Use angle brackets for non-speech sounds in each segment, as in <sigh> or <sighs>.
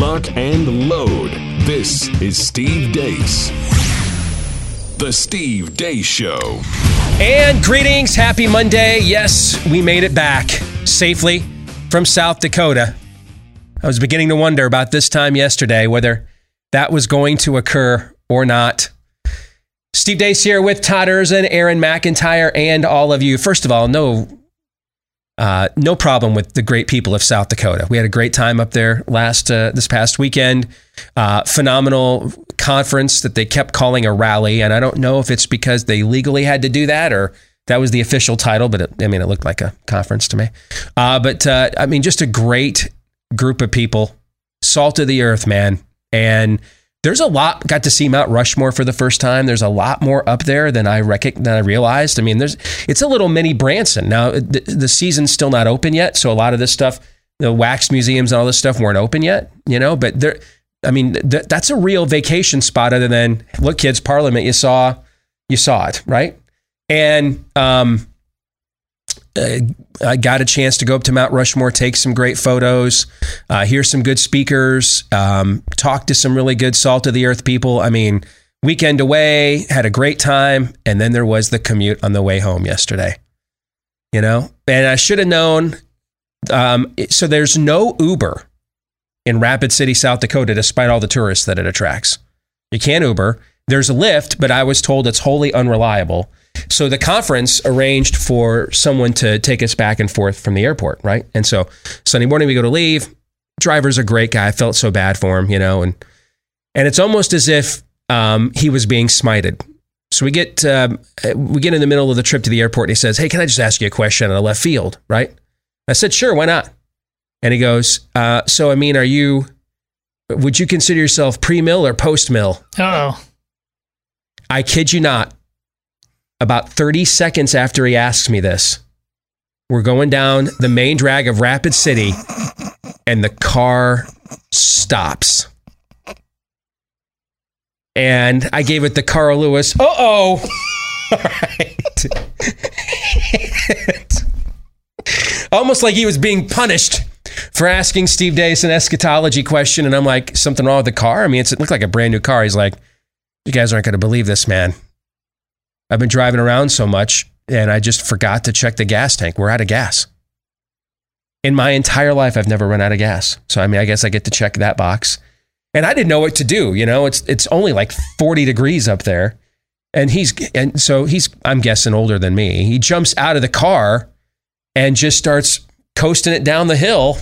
lock, and load. This is Steve Deace. The Steve Deace Show. And greetings, happy Monday. Yes, we made it back safely from South Dakota. I was beginning to wonder about this time yesterday whether that was going to occur or not. Steve Deace here with Todd Erzen, Aaron McIntyre, and all of you. First of all, no, uh, no problem with the great people of South Dakota. We had a great time up there last uh, this past weekend. Uh, phenomenal conference that they kept calling a rally, and I don't know if it's because they legally had to do that or that was the official title. But it, I mean, it looked like a conference to me. Uh, but uh, I mean, just a great group of people, salt of the earth, man, and there's a lot. Got to see Mount Rushmore for the first time. There's a lot more up there than I rec- than I realized. I mean, there's it's a little mini Branson. Now the, the season's still not open yet, so a lot of this stuff, the wax museums and all this stuff weren't open yet. You know, but there. I mean, th- that's a real vacation spot. Other than look, kids, Parliament. You saw, you saw it, right? And um, uh, I got a chance to go up to Mount Rushmore, take some great photos, uh, hear some good speakers, um, talk to some really good salt of the earth people. I mean, weekend away, had a great time, and then there was the commute on the way home yesterday. You know, and I should have known. Um, so there's no Uber in Rapid City, South Dakota, despite all the tourists that it attracts. You can't Uber. There's a Lyft, but I was told it's wholly unreliable. So the conference arranged for someone to take us back and forth from the airport, right? And so Sunday morning we go to leave. Driver's a great guy. I felt so bad for him, you know, and and it's almost as if um, he was being smited. So we get um, we get in the middle of the trip to the airport, and he says, "Hey, can I just ask you a question on the left field?" Right? I said, "Sure, why not?" And he goes, uh, "So I mean, are you? Would you consider yourself pre-mill or post-mill?" Oh, I kid you not. About 30 seconds after he asks me this, we're going down the main drag of Rapid City, and the car stops. And I gave it the Carl Lewis. Uh oh. <laughs> All right. <laughs> Almost like he was being punished for asking Steve Deace an eschatology question. And I'm like, something wrong with the car? I mean, it's, it looked like a brand new car. He's like, you guys aren't going to believe this, man. I've been driving around so much and I just forgot to check the gas tank. We're out of gas. In my entire life, I've never run out of gas. So, I mean, I guess I get to check that box. And I didn't know what to do. You know, it's, it's only like 40 degrees up there. And he's, and so he's, I'm guessing older than me. He jumps out of the car and just starts coasting it down the hill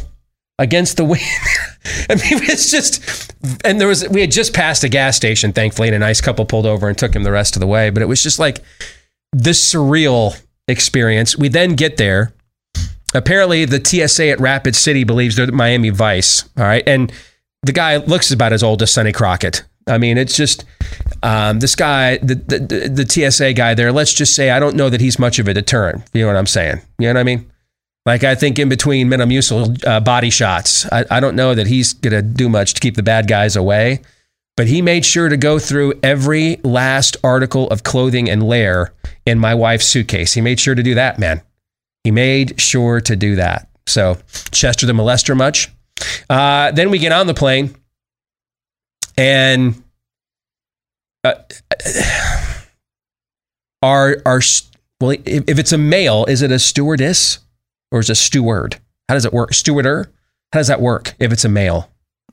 against the wind. <laughs> I mean, it's just, and there was, we had just passed a gas station, thankfully, and a nice couple pulled over and took him the rest of the way. But it was just like this surreal experience. We then get there. Apparently, the TSA at Rapid City believes they're Miami Vice. All right. And the guy looks about as old as Sonny Crockett. I mean, it's just um, this guy, the, the, the TSA guy there. Let's just say I don't know that he's much of a deterrent. You know what I'm saying? You know what I mean? Like I think in between Metamucil uh, body shots, I, I don't know that he's going to do much to keep the bad guys away. But he made sure to go through every last article of clothing and layer in my wife's suitcase. He made sure to do that, man. He made sure to do that. So Chester the molester much. Uh, then we get on the plane, and uh, <sighs> our our well, if, if it's a male, is it a stewardess? Or is it a steward? How does it work? Stewarder? How does that work if it's a male?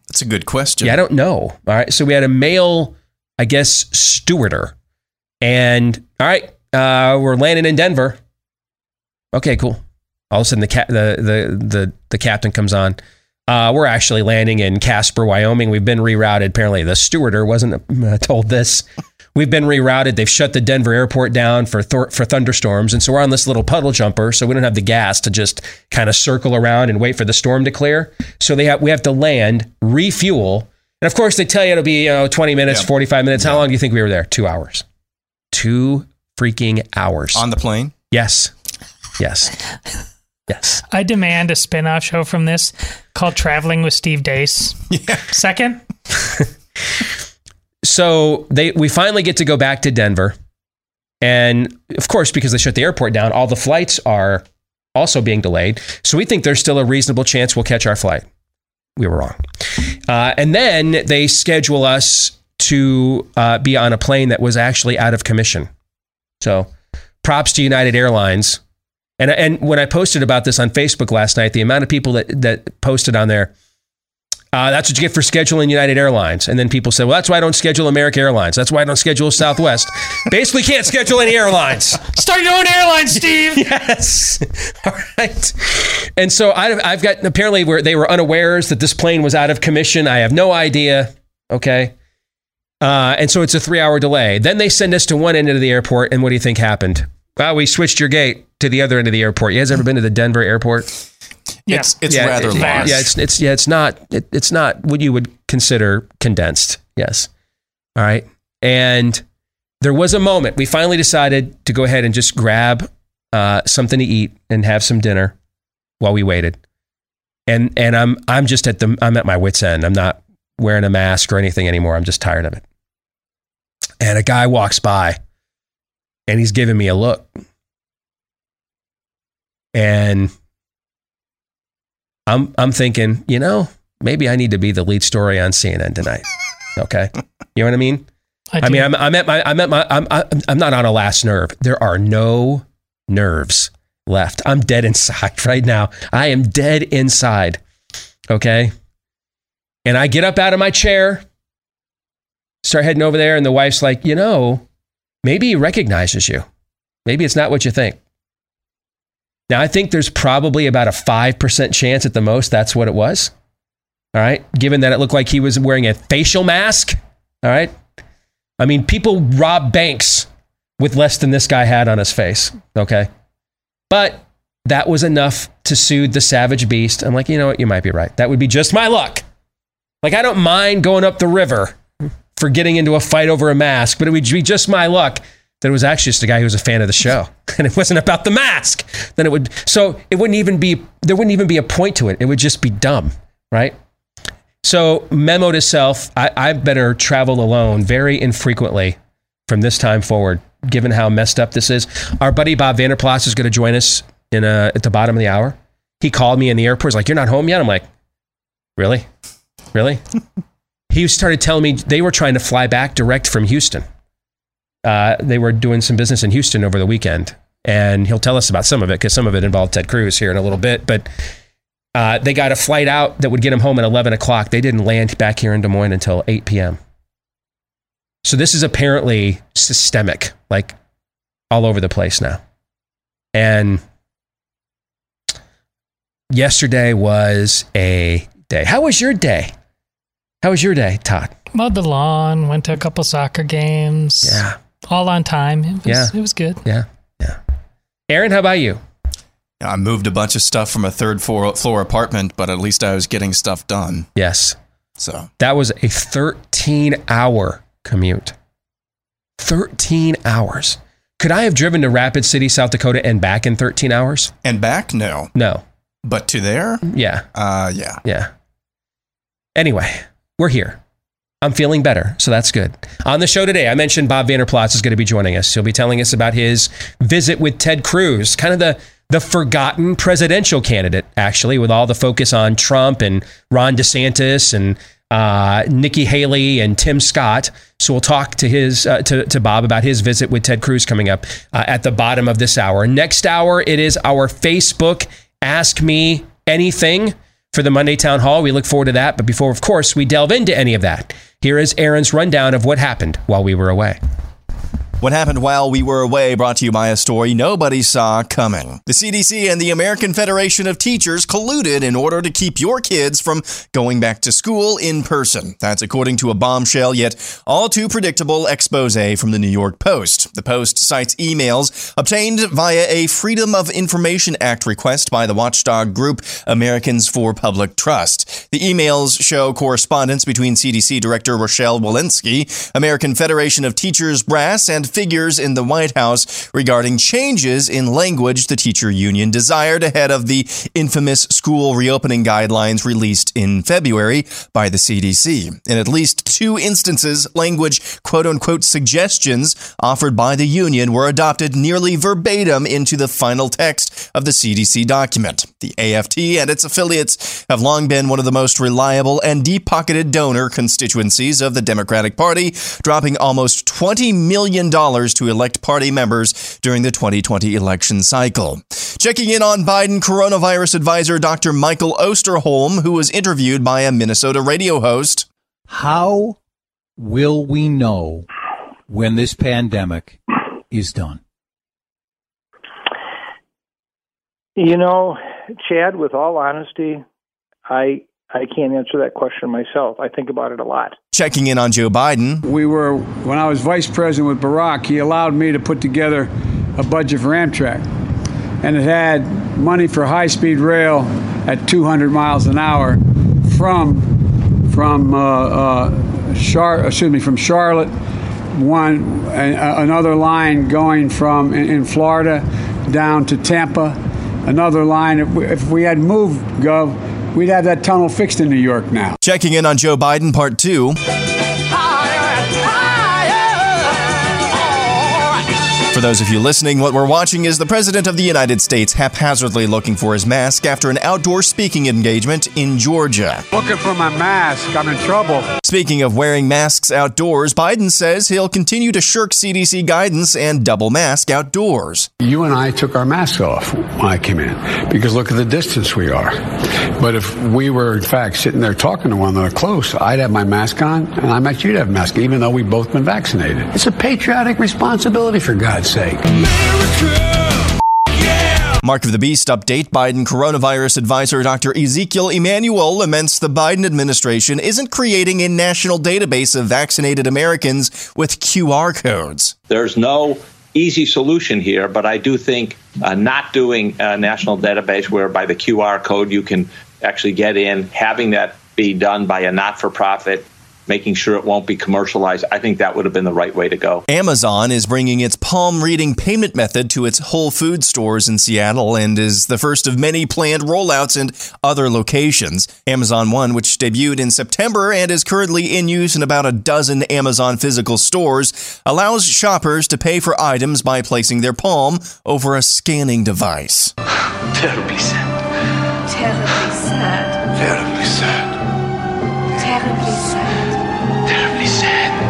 That's a good question. Yeah, I don't know. All right. So we had a male, I guess, stewarder. And all right, uh, we're landing in Denver. Okay, cool. All of a sudden the ca- the, the the the captain comes on. Uh, we're actually landing in Casper, Wyoming. We've been rerouted. Apparently, the stewarder wasn't uh, told this. We've been rerouted. They've shut the Denver airport down for th- for thunderstorms, and so we're on this little puddle jumper. So we don't have the gas to just kind of circle around and wait for the storm to clear. So they have we have to land, refuel, and of course they tell you it'll be you know 20 minutes, Yeah. 45 minutes. How long do you think we were there? Two hours. Two freaking hours. On the plane? yes, yes, yes. I demand a spin-off show from this called Traveling with Steve Deace. <laughs> Yeah. Second, <laughs> so they we finally get to go back to Denver. And of course, because they shut the airport down, all the flights are also being delayed. So we think there's still a reasonable chance we'll catch our flight. we were wrong. Uh, and then they schedule us to uh, be on a plane that was actually out of commission. So props to United Airlines. And, and when I posted about this on Facebook last night, the amount of people that, that posted on there, uh, that's what you get for scheduling United Airlines. And then people say, well, that's why I don't schedule American Airlines. That's why I don't schedule Southwest. Basically, can't schedule any airlines. Start your own airline, Steve. <laughs> yes. <laughs> All right. And so I, I've got apparently where they were unawares that this plane was out of commission. I have no idea. Okay. Uh, and so it's a three hour delay. Then they send us to one end of the airport. And what do you think happened? Well, we switched your gate to the other end of the airport. You guys ever been to the Denver airport? Yeah. It's it's yeah, rather it- large. Yeah, it's it's yeah, it's not it, it's not what you would consider condensed. Yes. All right. And there was a moment we finally decided to go ahead and just grab uh, something to eat and have some dinner while we waited. And and I'm I'm just at the I'm at my wits end. I'm not wearing a mask or anything anymore. I'm just tired of it. And a guy walks by and he's giving me a look. And I'm I'm thinking, you know, maybe I need to be the lead story on CNN tonight. Okay, you know what I mean? I, I mean, I'm, I'm at my I'm at my I'm I'm I'm not on a last nerve. There are no nerves left. I'm dead inside <laughs> right now. I am dead inside. Okay, and I get up out of my chair, start heading over there, and the wife's like, you know, maybe he recognizes you. Maybe it's not what you think. Now, I think there's probably about a 5% chance at the most that's what it was. All right. Given that it looked like he was wearing a facial mask. All right. I mean, people rob banks with less than this guy had on his face. Okay. But that was enough to soothe the savage beast. I'm like, you know what? You might be right. That would be just my luck. Like, I don't mind going up the river for getting into a fight over a mask, but it would be just my luck it was actually just a guy who was a fan of the show. <laughs> And it wasn't about the mask. Then it would so it wouldn't even be there wouldn't even be a point to it. It would just be dumb right? So memo to self i, I better travel alone very infrequently from this time forward given how messed up this is. Our buddy Bob Vander Plaats is going to join us in a, at the bottom of the hour. He called me in the airport he's like you're not home yet? I'm like really? Really? <laughs> He started telling me they were trying to fly back direct from houston uh, they were doing some business in Houston over the weekend, and he'll tell us about some of it because some of it involved Ted Cruz here in a little bit. But uh, they got a flight out that would get him home at 11 o'clock. They didn't land back here in Des Moines until 8 p.m. So this is apparently systemic, like all over the place now. And yesterday was a day. How was your day? How was your day, Todd? mowed the lawn, went to a couple soccer games. Yeah. All on time. It was, Yeah. it was good. Yeah. Yeah. Aaron, how about you? I moved a bunch of stuff from a third floor, floor apartment, but at least I was getting stuff done. Yes. So That was a 13 hour commute. 13 hours. Could I have driven to Rapid City, South Dakota and back in 13 hours? and back, no, No. but to there, Yeah. uh, yeah. Yeah. Anyway, we're here. I'm feeling better, so that's good. On the show today, I mentioned Bob Vander Plaats is going to be joining us. He'll be telling us about his visit with Ted Cruz, kind of the the forgotten presidential candidate, actually, with all the focus on Trump and Ron DeSantis and uh, Nikki Haley and Tim Scott. So we'll talk to his uh, to, to Bob about his visit with Ted Cruz coming up uh, at the bottom of this hour. Next hour, it is our Facebook Ask Me Anything for the Monday Town Hall. We look forward to that. But before, of course, we delve into any of that, here is Aaron's rundown of what happened while we were away. What happened while we were away brought to you by a story nobody saw coming. The CDC and the American Federation of Teachers colluded in order to keep your kids from going back to school in person. That's according to a bombshell yet all too predictable expose from the New York Post. The Post cites emails obtained via a Freedom of Information Act request by the watchdog group Americans for Public Trust. The emails show correspondence between CDC Director Rochelle Walensky, American Federation of Teachers brass, and figures in the White House regarding changes in language the teacher union desired ahead of the infamous school reopening guidelines released in February by the CDC. In at least two instances, language quote unquote suggestions offered by the union were adopted nearly verbatim into the final text of the CDC document. The AFT and its affiliates have long been one of the most reliable and deep pocketed donor constituencies of the Democratic Party, dropping almost $20 million to elect party members during the 2020 election cycle. Checking in on Biden coronavirus advisor Dr. Michael Osterholm, who was interviewed by a Minnesota radio host. How will we know when this pandemic is done? You know, Chad, with all honesty, I I can't answer that question myself. I think about it a lot. Checking in on Joe Biden. We were when I was vice president with Barack, he allowed me to put together a budget for Amtrak. And it had money for high-speed rail at 200 miles an hour from from uh, uh, Char- excuse me from Charlotte one another line going from in, in Florida down to Tampa another line. If we, if we had moved, Gov, we'd have that tunnel fixed in New York now. Checking in on Joe Biden, part two. For those of you listening, what we're watching is the President of the United States haphazardly looking for his mask after an outdoor speaking engagement in Georgia. Looking for my mask. I'm in trouble. Speaking of wearing masks outdoors, Biden says he'll continue to shirk CDC guidance and double mask outdoors. You and I took our masks off when I came in because look at the distance we are. But if we were, in fact, sitting there talking to one another close, I'd have my mask on and I bet you'd have a mask, even though we've both been vaccinated. It's a patriotic responsibility, for God's sake. Mark of the Beast update Biden coronavirus advisor Dr. Ezekiel Emanuel laments the Biden administration isn't creating a national database of vaccinated Americans with QR codes. There's no easy solution here, but I do think uh, not doing a national database whereby the QR code you can actually get in, having that be done by a not for profit making sure it won't be commercialized. I think that would have been the right way to go. Amazon is bringing its palm reading payment method to its Whole Food stores in Seattle and is the first of many planned rollouts in other locations. Amazon One, which debuted in September and is currently in use in about a dozen Amazon physical stores, allows shoppers to pay for items by placing their palm over a scanning device. <sighs> Terribly sad. Terribly sad. Terribly sad.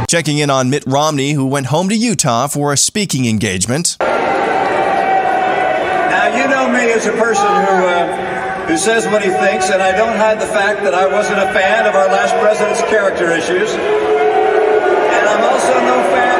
Checking in on Mitt Romney, who went home to Utah for a speaking engagement. Now, you know me as a person who, uh, who says what he thinks, and I don't hide the fact that I wasn't a fan of our last president's character issues. And I'm also no fan.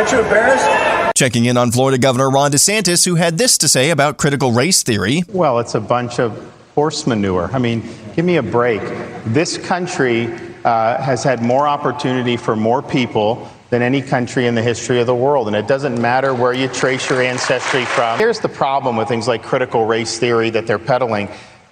Aren't you embarrassed? Checking in on Florida Governor Ron DeSantis, who had this to say about critical race theory. Well, it's a bunch of horse manure. I mean, give me a break. This country uh, has had more opportunity for more people than any country in the history of the world. And it doesn't matter where you trace your ancestry from. Here's the problem with things like critical race theory that they're peddling.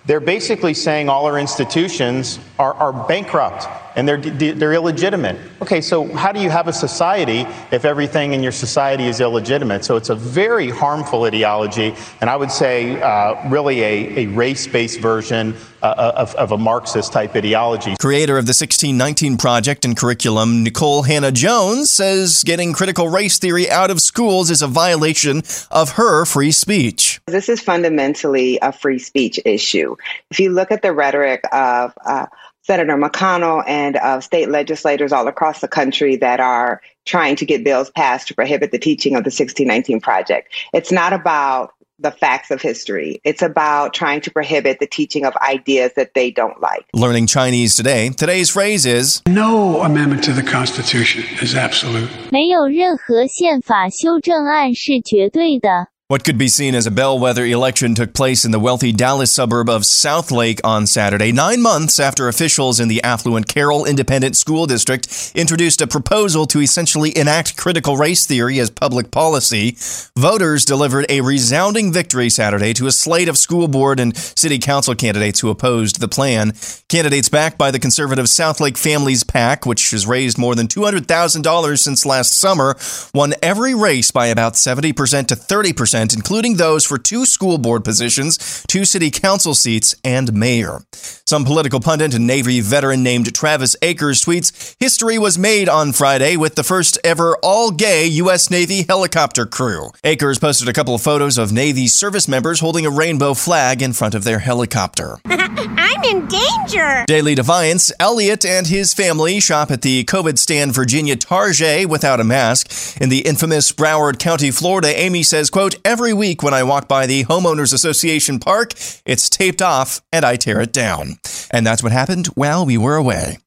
They're basically saying all our institutions are, are bankrupt and they're, they're illegitimate. Okay, so how do you have a society if everything in your society is illegitimate? So it's a very harmful ideology, and I would say uh, really a, a race based version uh, of, of, a Marxist type ideology. Creator of the 1619 Project and curriculum, Nicole Hannah-Jones, says getting critical race theory out of schools is a violation of her free speech. This is fundamentally a free speech issue. If you look at the rhetoric of uh, Senator McConnell and of state legislators all across the country that are trying to get bills passed to prohibit the teaching of the 1619 Project. It's not about the facts of history. It's about trying to prohibit the teaching of ideas that they don't like. Learning Chinese today. Today's phrase is No amendment to the Constitution is absolute. 没有任何宪法修正案是绝对的。 What could be seen as a bellwether election took place in the wealthy Dallas suburb of Southlake on Saturday, nine months after officials in the affluent Carroll Independent School District introduced a proposal to essentially enact critical race theory as public policy. Voters delivered a resounding victory Saturday to a slate of school board and city council candidates who opposed the plan. Candidates backed by the conservative Southlake Families PAC, which has raised more than $200,000 since last summer, won every race by about 70% to 30% including those for two school board positions, two city council seats, and mayor. Some political pundit and Navy veteran named Travis Akers tweets History was made on Friday with the first ever all gay U.S. Navy helicopter crew. Akers posted a couple of photos of Navy service members holding a rainbow flag in front of their helicopter. <laughs> I'm in danger. Daily Defiance, Elliot and his family shop at the COVID stand Virginia Target without a mask. In the infamous Broward County, Florida, Amy says, quote, Every week when I walk by the Homeowners Association park, it's taped off and I tear it down. And that's what happened while we were away.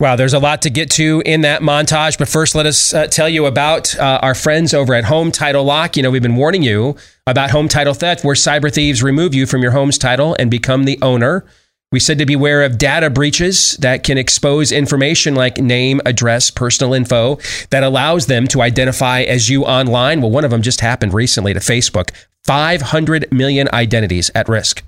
Wow, there's a lot to get to in that montage. But first, let us uh, tell you about uh, our friends over at Home Title Lock. You know, we've been warning you about home title theft, where cyber thieves remove you from your home's title and become the owner. We said to beware of data breaches that can expose information like name, address, personal info that allows them to identify as you online. Well, one of them just happened recently to Facebook 500 million identities at risk.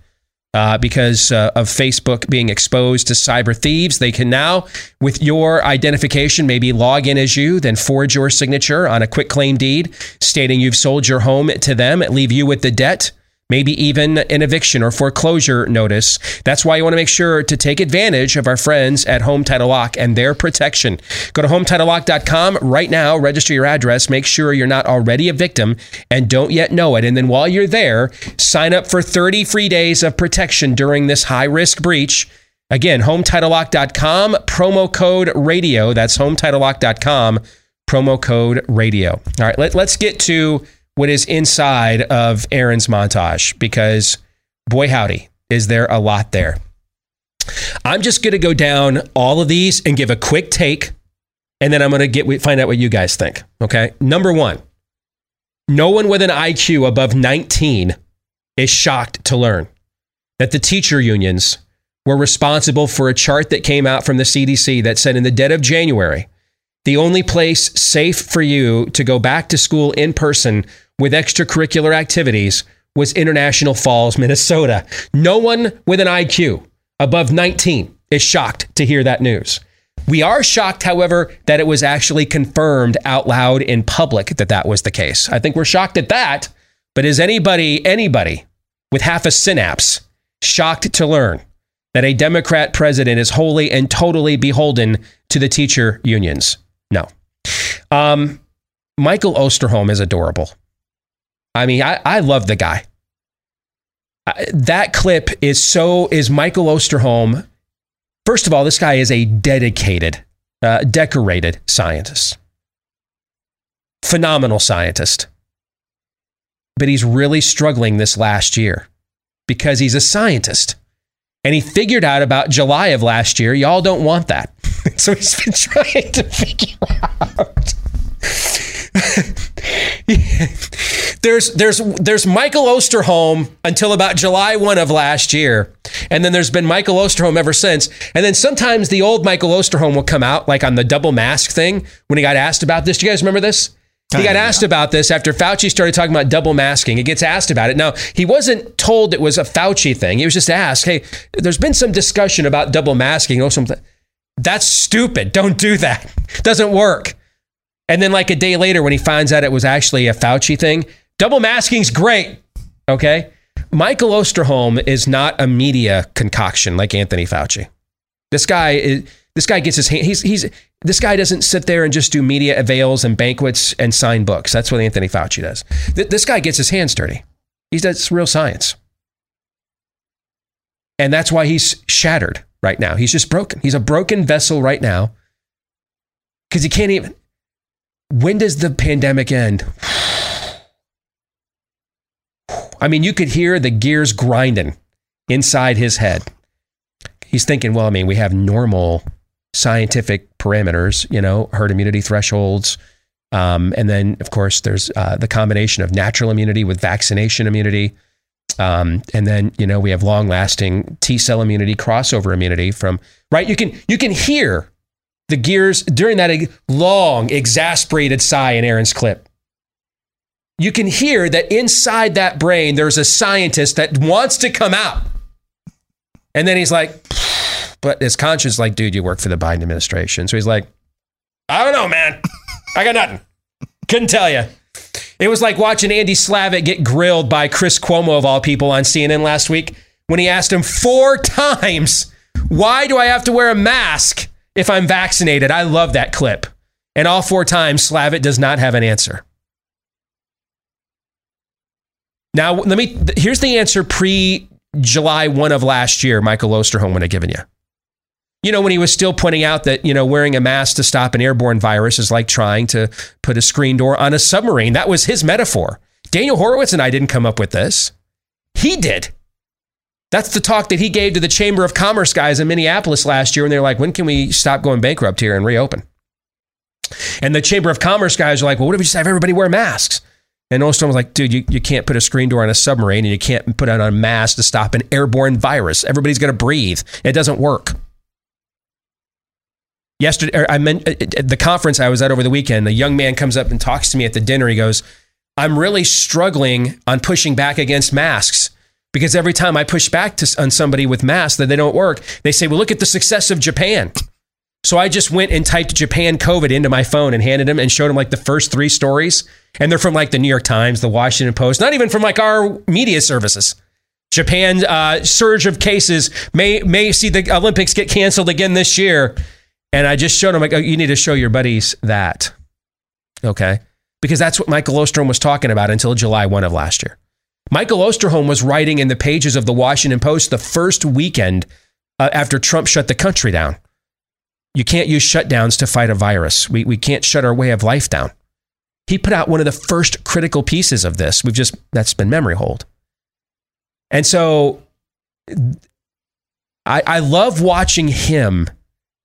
Uh, because uh, of Facebook being exposed to cyber thieves. They can now, with your identification, maybe log in as you, then forge your signature on a quitclaim deed stating you've sold your home to them, leave you with the debt maybe even an eviction or foreclosure notice. That's why you want to make sure to take advantage of our friends at Home Title Lock and their protection. Go to hometitlelock.com right now, register your address, make sure you're not already a victim and don't yet know it. And then while you're there, sign up for 30 free days of protection during this high risk breach. Again, hometitlelock.com, promo code radio. That's hometitlelock.com, promo code radio. All right, let, let's get to what is inside of Aaron's montage because boy howdy, is there a lot there. I'm just going to go down all of these and give a quick take and then I'm going to get find out what you guys think, okay? Number 1. No one with an IQ above 19 is shocked to learn that the teacher unions were responsible for a chart that came out from the CDC that said in the dead of January, the only place safe for you to go back to school in person with extracurricular activities was International Falls, Minnesota. No one with an IQ above 19 is shocked to hear that news. We are shocked, however, that it was actually confirmed out loud in public that that was the case. I think we're shocked at that, but is anybody, anybody with half a synapse shocked to learn that a Democrat president is wholly and totally beholden to the teacher unions? No. Um, Michael Osterholm is adorable. I mean, I, I love the guy. that clip is so is Michael Osterholm. First of all, this guy is a dedicated, uh, decorated scientist, phenomenal scientist. But he's really struggling this last year because he's a scientist. And he figured out about July of last year, y'all don't want that. <laughs> so he's been <laughs> trying to figure out <laughs> there's there's there's Michael Osterholm until about July 1 of last year. And then there's been Michael Osterholm ever since. And then sometimes the old Michael Osterholm will come out like on the double mask thing when he got asked about this. Do you guys remember this? He got asked about this after Fauci started talking about double masking. He gets asked about it. Now, he wasn't told it was a Fauci thing. He was just asked, hey, there's been some discussion about double masking. or something. That's stupid. Don't do that. <laughs> Doesn't work. And then, like a day later, when he finds out it was actually a Fauci thing, double masking's great. Okay. Michael Osterholm is not a media concoction like Anthony Fauci. This guy is. This guy gets his hand. He's he's. This guy doesn't sit there and just do media avails and banquets and sign books. That's what Anthony Fauci does. Th- this guy gets his hands dirty. He does real science, and that's why he's shattered right now. He's just broken. He's a broken vessel right now because he can't even when does the pandemic end? <sighs> I mean, you could hear the gears grinding inside his head. He's thinking, well, I mean, we have normal scientific parameters, you know, herd immunity thresholds, Um, and then, of course, there's uh, the combination of natural immunity with vaccination immunity. Um, and then, you know, we have long lasting T cell immunity, crossover immunity from, right? You can, you can hear the gears during that long, exasperated sigh in Aaron's clip. You can hear that inside that brain, there's a scientist that wants to come out. And then he's like, <sighs> but his conscience, like, dude, you work for the Biden administration. So he's like, I don't know, man. I got nothing. Couldn't tell you. It was like watching Andy Slavitt get grilled by Chris Cuomo, of all people, on CNN last week when he asked him four <laughs> times, Why do I have to wear a mask if I'm vaccinated? I love that clip. And all four times, Slavitt does not have an answer. Now, let me, here's the answer pre July 1 of last year, Michael Osterholm would have given you. You know, when he was still pointing out that, you know, wearing a mask to stop an airborne virus is like trying to put a screen door on a submarine. That was his metaphor. Daniel Horowitz and I didn't come up with this. He did. That's the talk that he gave to the Chamber of Commerce guys in Minneapolis last year And they're like, when can we stop going bankrupt here and reopen? And the Chamber of Commerce guys are like, well, what if we just have everybody wear masks? And Osterholm was like, dude, you, you can't put a screen door on a submarine and you can't put on a mask to stop an airborne virus. Everybody's going to breathe. It doesn't work. Yesterday, I meant at the conference I was at over the weekend, a young man comes up and talks to me at the dinner. He goes, I'm really struggling on pushing back against masks because every time I push back to, on somebody with masks that they don't work, they say, well, look at the success of Japan. So I just went and typed Japan COVID into my phone and handed him and showed him like the first three stories. And they're from like the New York Times, the Washington Post, not even from like our media services. Japan uh, surge of cases may may see the Olympics get canceled again this year. And I just showed him like, oh, you need to show your buddies that. Okay. Because that's what Michael Osterholm was talking about until July 1 of last year. Michael Osterholm was writing in the pages of the Washington Post the first weekend uh, after Trump shut the country down. You can't use shutdowns to fight a virus. We, we can't shut our way of life down. He put out one of the first critical pieces of this. We've just, that's been memory hold. And so I, I love watching him.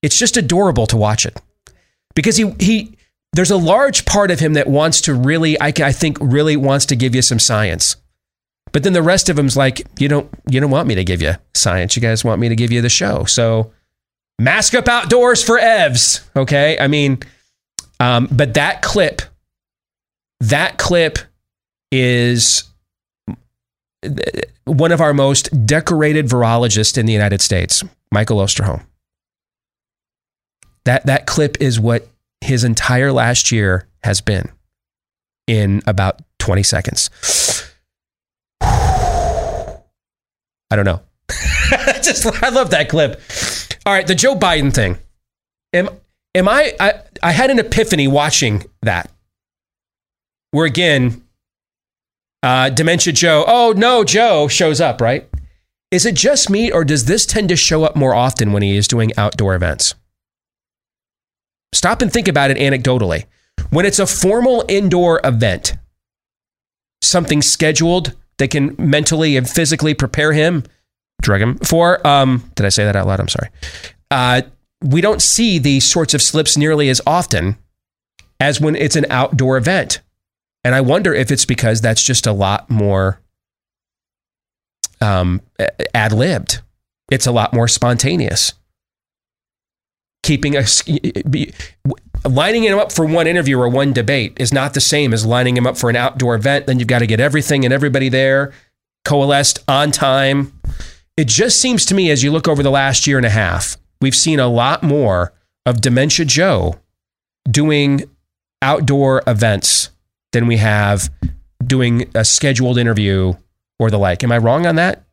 It's just adorable to watch it because he, he, there's a large part of him that wants to really, I, I think, really wants to give you some science. But then the rest of him's like, you don't, you don't want me to give you science. You guys want me to give you the show. So mask up outdoors for Evs. Okay. I mean, um, but that clip, that clip is one of our most decorated virologists in the United States, Michael Osterholm. That, that clip is what his entire last year has been in about 20 seconds. <sighs> I don't know. <laughs> Just I love that clip. All right, the Joe Biden thing. Am am I I, I had an epiphany watching that. Where again, uh, Dementia Joe, oh no, Joe shows up, right? Is it just me, or does this tend to show up more often when he is doing outdoor events? Stop and think about it anecdotally. When it's a formal indoor event, something scheduled that can mentally and physically prepare him, drug him for. Um, did I say that out loud? I'm sorry. Uh, we don't see these sorts of slips nearly as often as when it's an outdoor event. And I wonder if it's because that's just a lot more um, ad libbed. It's a lot more spontaneous. Keeping a lining him up for one interview or one debate is not the same as lining him up for an outdoor event. Then you've got to get everything and everybody there coalesced on time. It just seems to me, as you look over the last year and a half, we've seen a lot more of Dementia Joe doing outdoor events than we have doing a scheduled interview or the like. Am I wrong on that?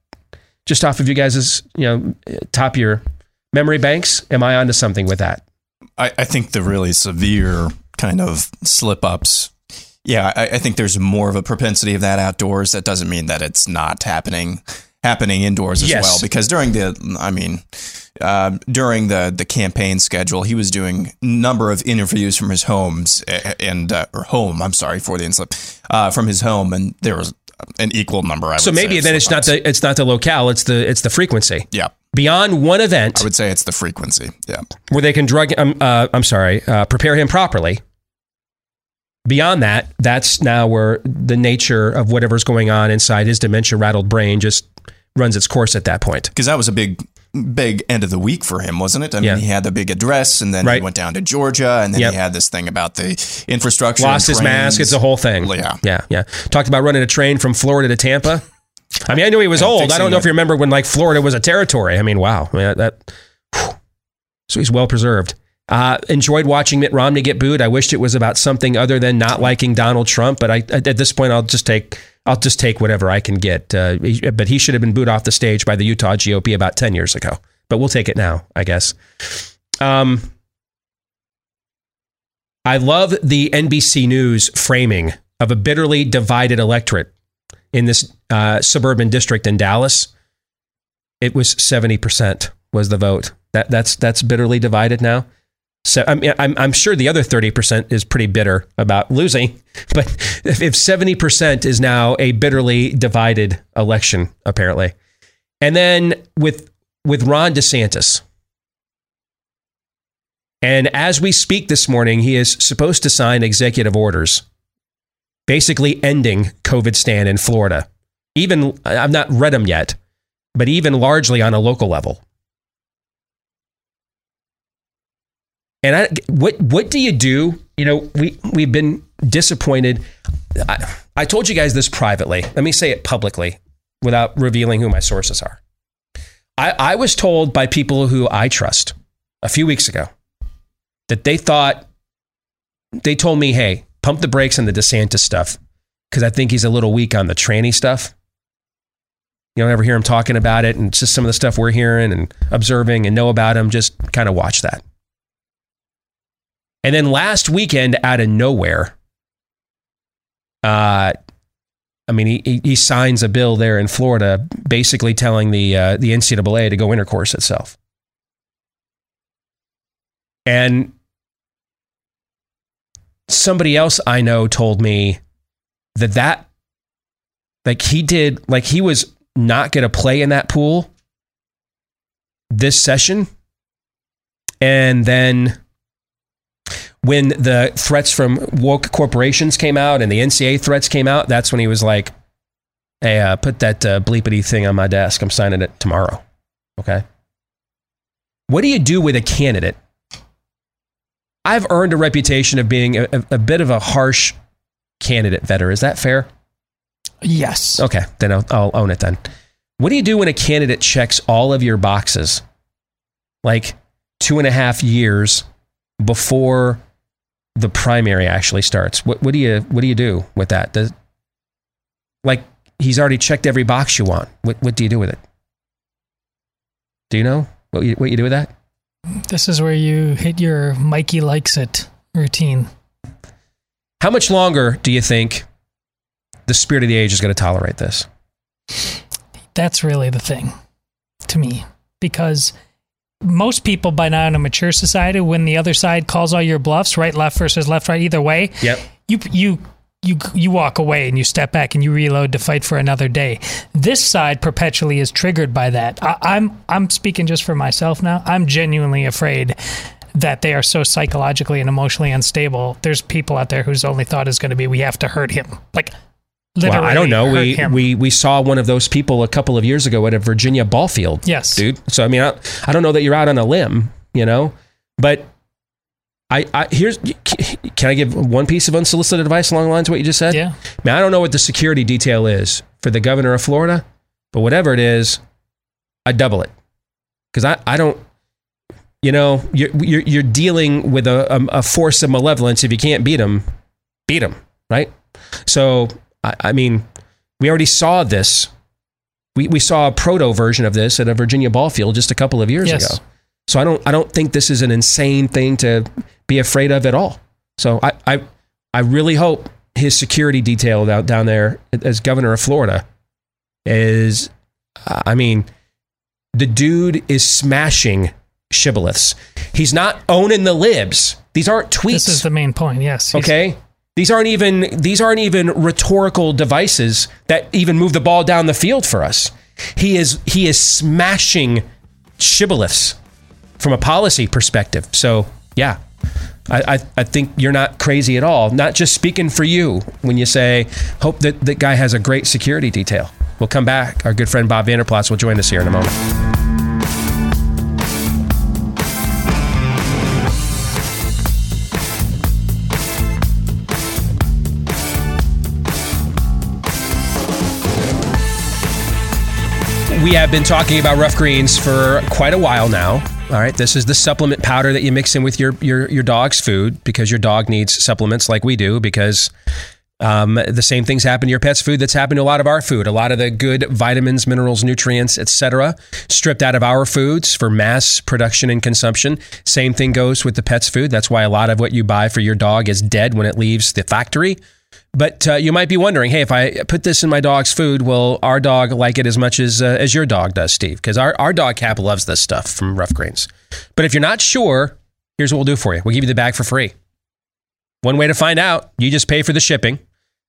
Just off of you guys' you know top of your memory banks, am I onto something with that? I, I think the really severe kind of slip ups. Yeah, I, I think there's more of a propensity of that outdoors. That doesn't mean that it's not happening happening indoors as Yes. well. Because during the, I mean, uh, during the the campaign schedule, he was doing number of interviews from his homes and uh, or home. I'm sorry for the inslip uh, from his home, and there was an equal number. I so would maybe then it's not the it's not the locale, it's the it's the frequency. Yeah. Beyond one event, I would say it's the frequency. Yeah. where they can drug um, uh, I'm sorry, uh, prepare him properly. beyond that, that's now where the nature of whatever's going on inside his dementia rattled brain just runs its course at that point. Because that was a big, big end of the week for him, wasn't it? I mean, Yeah. he had the big address, and then Right. he went down to Georgia, and then Yep. he had this thing about the infrastructure. Lost his mask. It's a whole thing. Yeah. Yeah. Yeah. Talked about running a train from Florida to Tampa. I mean, I knew he was old. I don't know if you remember when like Florida was a territory. I mean, wow. I mean, that, whew. so he's well preserved. Uh, enjoyed watching Mitt Romney get booed. I wished it was about something other than not liking Donald Trump. But I, at this point, I'll just take I'll just take whatever I can get. Uh, but he should have been booed off the stage by the Utah GOP about ten years ago. But we'll take it now, I guess. Um, I love the NBC News framing of a bitterly divided electorate in this uh, suburban district in Dallas. It was seventy percent was the vote. That that's that's bitterly divided now. So I mean, I'm I'm sure the other thirty percent is pretty bitter about losing, <laughs> but if seventy percent is now a bitterly divided election, apparently, and then with with Ron DeSantis. And as we speak this morning, he is supposed to sign executive orders basically ending COVID stand in Florida. Even, I've not read them yet, but even largely on a local level. And I, what, what do you do? You know, we, we've been disappointed. I, I told you guys this privately. Let me say it publicly without revealing who my sources are. I, I was told by people who I trust a few weeks ago that they thought, they told me, hey, pump the brakes on the DeSantis stuff because I think he's a little weak on the tranny stuff. You don't ever hear him talking about it, and just some of the stuff we're hearing and observing and know about him. Just kind of watch that. And then last weekend, out of nowhere, uh, I mean, he, he- he signs a bill there in Florida, basically telling the uh, the NCAA to go intercourse itself. And somebody else I know told me that that, like he did, like he was not going to play in that pool this session, and then when the threats from woke corporations came out and the NCAA threats came out, that's when he was like, "Hey, uh, put that uh, bleepity thing on my desk. I'm signing it tomorrow." Okay. What do you do with a candidate? I've earned a reputation of being a, a, bit of a harsh candidate vetter. Is that fair? Yes. Okay, then I'll, I'll own it then. What do you do when a candidate checks all of your boxes, like two and a half years before the primary actually starts? What, what do you what do you do with that? Does like he's already checked every box you want. What what do you do with it? Do you know what you, what you do with that? This is where you hit your Mikey likes it routine. How much longer do you think the spirit of the age is going to tolerate this? That's really the thing to me because most people by now in a mature society when the other side calls all your bluffs right left versus left right either way Yep. you you you you walk away and you step back and you reload to fight for another day. This side perpetually is triggered by that. I, I'm I'm speaking just for myself now. I'm genuinely afraid that they are so psychologically and emotionally unstable. There's people out there whose only thought is going to be we have to hurt him. Like literally, Well, I don't know. We, him. we we saw one of those people a couple of years ago at a Virginia ball field. Yes. dude. So I mean, I, I don't know that you're out on a limb, you know, but I, I here's can I give one piece of unsolicited advice along the lines of what you just said? Yeah. Man, I don't know what the security detail is for the governor of Florida, but whatever it is, I double it because I, I don't. You know, you're, you're, you're dealing with a, a, a force of malevolence. If you can't beat them, beat them, right? So, I, I mean, we already saw this. We, we saw a proto version of this at a Virginia ball field just a couple of years Yes. ago. So I don't I don't think this is an insane thing to be afraid of at all. So I I, I really hope his security detail out down there as governor of Florida is uh, I mean the dude is smashing shibboleths. He's not owning the libs. These aren't tweets. This is the main point. Yes. Okay. These aren't even these aren't even rhetorical devices that even move the ball down the field for us. He is he is smashing shibboleths from a policy perspective. So yeah, I, I, I think you're not crazy at all. Not just speaking for you when you say, hope that that guy has a great security detail. We'll come back. Our good friend Bob Vander Plaats will join us here in a moment. We have been talking about rough greens for quite a while now. All right, this is the supplement powder that you mix in with your your your dog's food because your dog needs supplements like we do because um, the same things happen to your pet's food that's happened to a lot of our food. A lot of the good vitamins, minerals, nutrients, etc., stripped out of our foods for mass production and consumption. Same thing goes with the pet's food. That's why a lot of what you buy for your dog is dead when it leaves the factory. But uh, you might be wondering, hey, if I put this in my dog's food, will our dog like it as much as uh, as your dog does, Steve? Because our, our dog Cap loves this stuff from Ruff Greens. But if you're not sure, here's what we'll do for you. We'll give you the bag for free. One way to find out, you just pay for the shipping.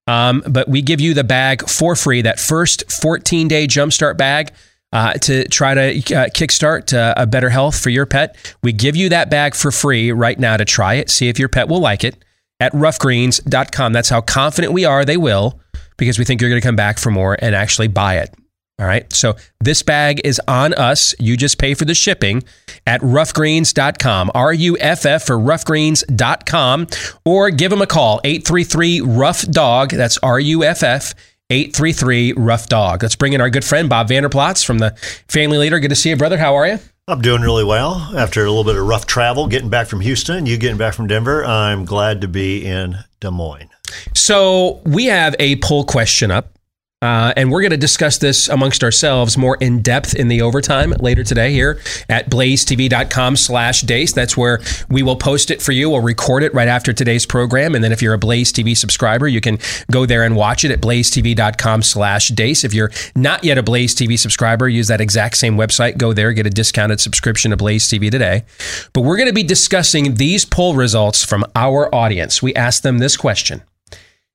Um, but we give you the bag for free, that first 14 day jumpstart bag. Uh, to try to uh, kickstart uh, a better health for your pet, we give you that bag for free right now to try it, see if your pet will like it at ruffgreens.com. That's how confident we are they will, because we think you're going to come back for more and actually buy it. All right. So this bag is on us. You just pay for the shipping at ruffgreens.com. R U F F for ruffgreens.com. Or give them a call 833 Ruff Dog. That's R U F F 833 Ruff Dog. Let's bring in our good friend Bob Vander Plaats from the Family Leader. Good to see you, brother. How are you? I'm doing really well after a little bit of rough travel, getting back from Houston, you getting back from Denver. I'm glad to be in Des Moines. So we have a poll question up. Uh, and we're going to discuss this amongst ourselves more in depth in the overtime later today here at blazetv.com slash deace. That's where we will post it for you. We'll record it right after today's program. And then if you're a Blaze TV subscriber, you can go there and watch it at blazetv.com slash deace. If you're not yet a Blaze TV subscriber, use that exact same website. Go there, get a discounted subscription to Blaze TV today. But we're going to be discussing these poll results from our audience. We asked them this question.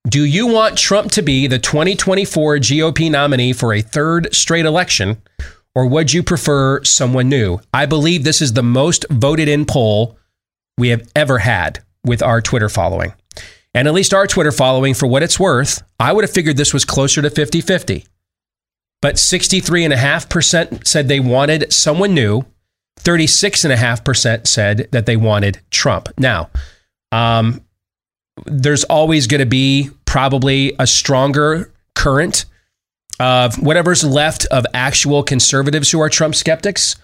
Do you want Trump to be the 2024 GOP nominee for a third straight election, or would you prefer someone new? I believe this is the most voted in poll we have ever had with our Twitter following. And at least our Twitter following, for what it's worth, I would have figured this was closer to 50 50. But 63.5% said they wanted someone new. 36.5% said that they wanted Trump. Now, um, there's always going to be probably a stronger current of whatever's left of actual conservatives who are Trump skeptics.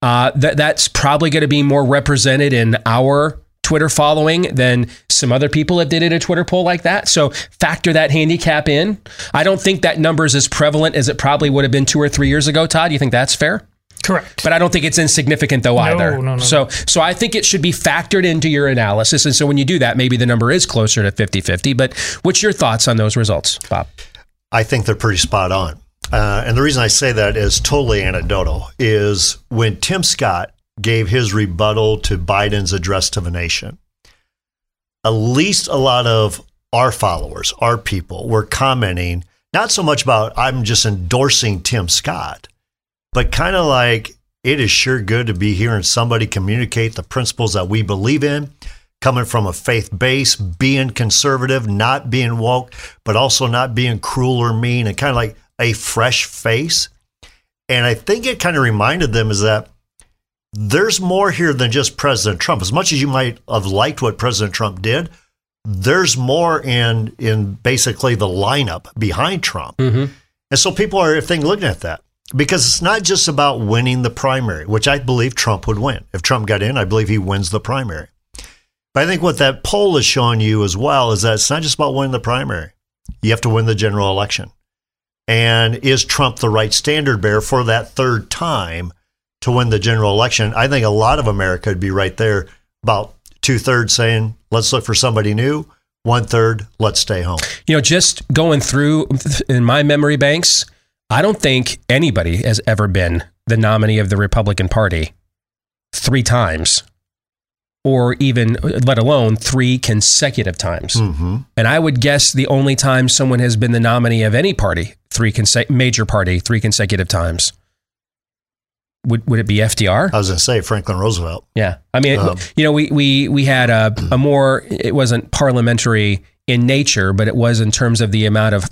Uh, that that's probably going to be more represented in our Twitter following than some other people have did in a Twitter poll like that. So factor that handicap in. I don't think that number is as prevalent as it probably would have been two or three years ago. Todd, you think that's fair? Correct. But I don't think it's insignificant though No, either. no, no, so so I think it should be factored into your analysis. And so when you do that, maybe the number is closer to 50-50. But what's your thoughts on those results, Bob? I think they're pretty spot on. Uh, and the reason I say that is totally anecdotal is when Tim Scott gave his rebuttal to Biden's address to the nation, at least a lot of our followers, our people, were commenting not so much about I'm just endorsing Tim Scott, but kind of like it is sure good to be hearing somebody communicate the principles that we believe in, coming from a faith base, being conservative, not being woke, but also not being cruel or mean, and kind of like a fresh face. And I think it kind of reminded them is that there's more here than just President Trump. As much as you might have liked what President Trump did, there's more in in basically the lineup behind Trump. Mm-hmm. And so people are, I think, looking at that because it's not just about winning the primary, which I believe Trump would win. If Trump got in, I believe he wins the primary. But I think what that poll is showing you as well is that it's not just about winning the primary. You have to win the general election. And is Trump the right standard bearer for that third time to win the general election? I think a lot of America would be right there, about two thirds saying, let's look for somebody new. One third, let's stay home. You know, just going through in my memory banks, I don't think anybody has ever been the nominee of the Republican Party three times, or even, let alone three consecutive times. Mm-hmm. And I would guess the only time someone has been the nominee of any party, three conse- major party, three consecutive times, would would it be FDR? I was going to say Franklin Roosevelt. Yeah, I mean, Um, you know, we we we had a a more. It wasn't parliamentary in nature, but it was in terms of the amount of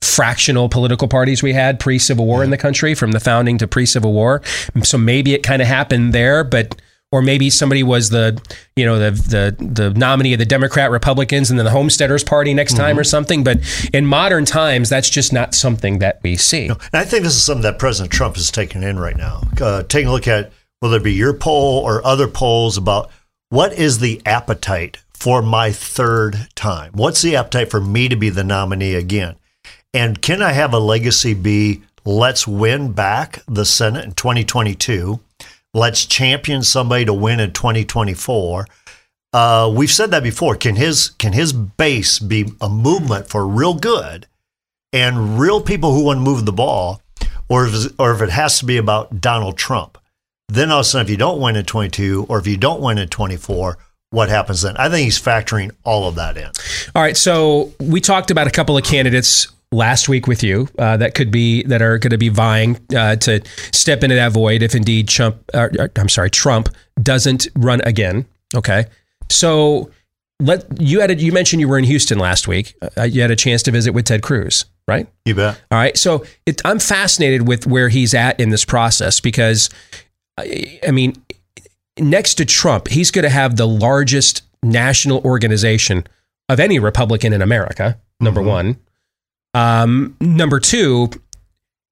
fractional political parties we had pre Civil War in the country, from the founding to pre Civil War. So maybe it kind of happened there, but or maybe somebody was the you know the the the nominee of the Democrat Republicans and then the Homesteaders Party next time or something. But in modern times, that's just not something that we see. And I think this is something that President Trump is taking in right now. Uh, taking a look at whether it be your poll or other polls about what is the appetite for my third time? What's the appetite for me to be the nominee again? And can I have a legacy be let's win back the Senate in 2022? Let's champion somebody to win in 2024. Uh, we've said that before. Can his can his base be a movement for real good and real people who want to move the ball, or if, or if it has to be about Donald Trump? Then all of a sudden, if you don't win in 22 or if you don't win in 24, what happens then? I think he's factoring all of that in. All right, so we talked about a couple of candidates last week with you uh, that could be that are going to be vying uh, to step into that void if indeed Trump. Uh, I'm sorry, Trump doesn't run again. Okay, so let you had a, you mentioned you were in Houston last week. Uh, you had a chance to visit with Ted Cruz, right? You bet. All right, so it, I'm fascinated with where he's at in this process because, I, I mean, next to Trump, he's going to have the largest national organization of any Republican in America. Number one. Um, number two,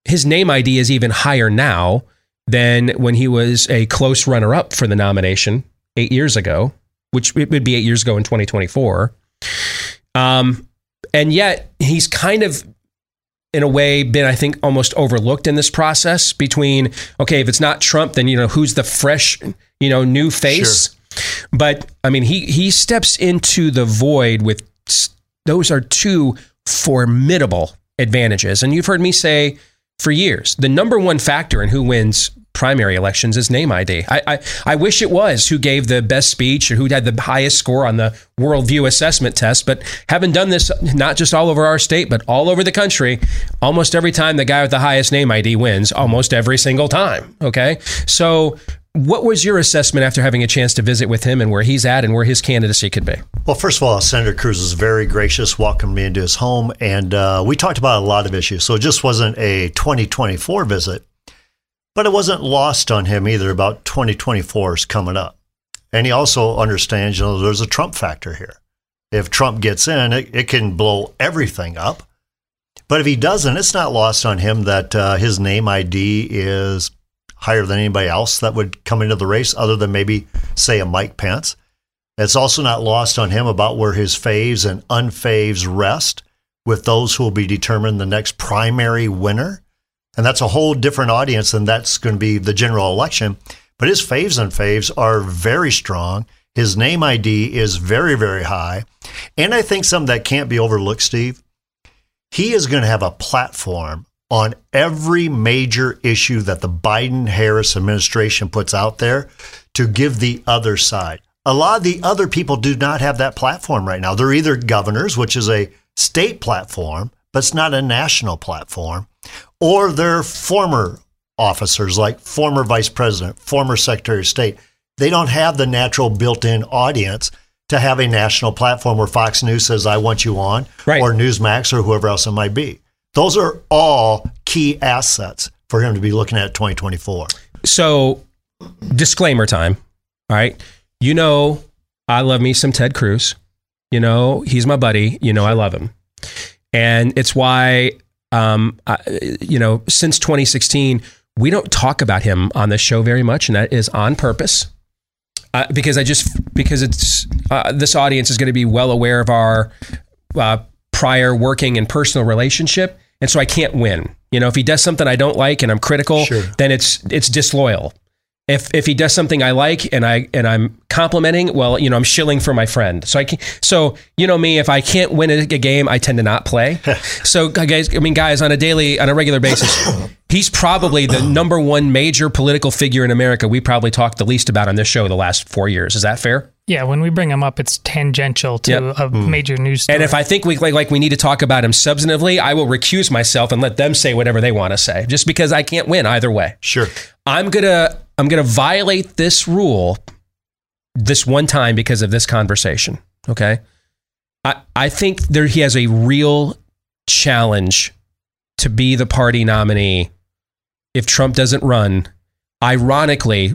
his name ID is even higher now than when he was a close runner up for the nomination eight years ago, which it would be eight years ago in 2024. Um, and yet he's kind of, in a way, been, I think, almost overlooked in this process between, okay, if it's not Trump, then, you know, who's the fresh, you know, new face? But I mean, he, he steps into the void with, those are two formidable advantages. And you've heard me say for years, the number one factor in who wins primary elections is name ID. I, I, I wish it was who gave the best speech or who had the highest score on the worldview assessment test. But having done this not just all over our state, but all over the country, almost every time the guy with the highest name ID wins, almost every single time. Okay. So what was your assessment after having a chance to visit with him and where he's at and where his candidacy could be? Well, first of all, Senator Cruz was very gracious, welcomed me into his home, and uh, we talked about a lot of issues. So it just wasn't a 2024 visit, but it wasn't lost on him either about 2024 is coming up. And he also understands, you know, there's a Trump factor here. If Trump gets in, it, it can blow everything up. But if he doesn't, it's not lost on him that uh, his name ID is higher than anybody else that would come into the race, other than maybe, say, a Mike Pence. It's also not lost on him about where his faves and unfaves rest with those who will be determined the next primary winner. And that's a whole different audience than that's going to be the general election. But his faves and faves are very strong. His name ID is very, very high. And I think something that can't be overlooked, Steve, he is going to have a platform on every major issue that the Biden Harris administration puts out there to give the other side. A lot of the other people do not have that platform right now. They're either governors, which is a state platform, but it's not a national platform, or they're former officers like former vice president, former secretary of state. They don't have the natural built in audience to have a national platform where Fox News says, I want you on, or Newsmax, or whoever else it might be. Those are all key assets for him to be looking at 2024. So, disclaimer time. All right. You know, I love me some Ted Cruz. You know, he's my buddy. You know, I love him. And it's why, um, I, you know, since 2016, we don't talk about him on the show very much. And that is on purpose. Uh, because I just, because it's, uh, this audience is going to be well aware of our uh, prior working and personal relationship. And so I can't win. You know, if he does something I don't like and I'm critical, then it's it's disloyal. If if he does something I like and I and I'm complimenting, well, you know, I'm shilling for my friend. So I can so you know me, if I can't win a, a game, I tend to not play. <laughs> so guys, I mean, guys, on a daily, on a regular basis, <coughs> he's probably the number one major political figure in America. We probably talked the least about on this show the last four years. Is that fair? Yeah, when we bring him up, it's tangential to Yep. a mm. major news story. And if I think we like, like we need to talk about him substantively, I will recuse myself and let them say whatever they want to say, just because I can't win either way. Sure. I'm gonna I'm gonna violate this rule this one time because of this conversation. Okay. I, I think there he has a real challenge to be the party nominee if Trump doesn't run, ironically,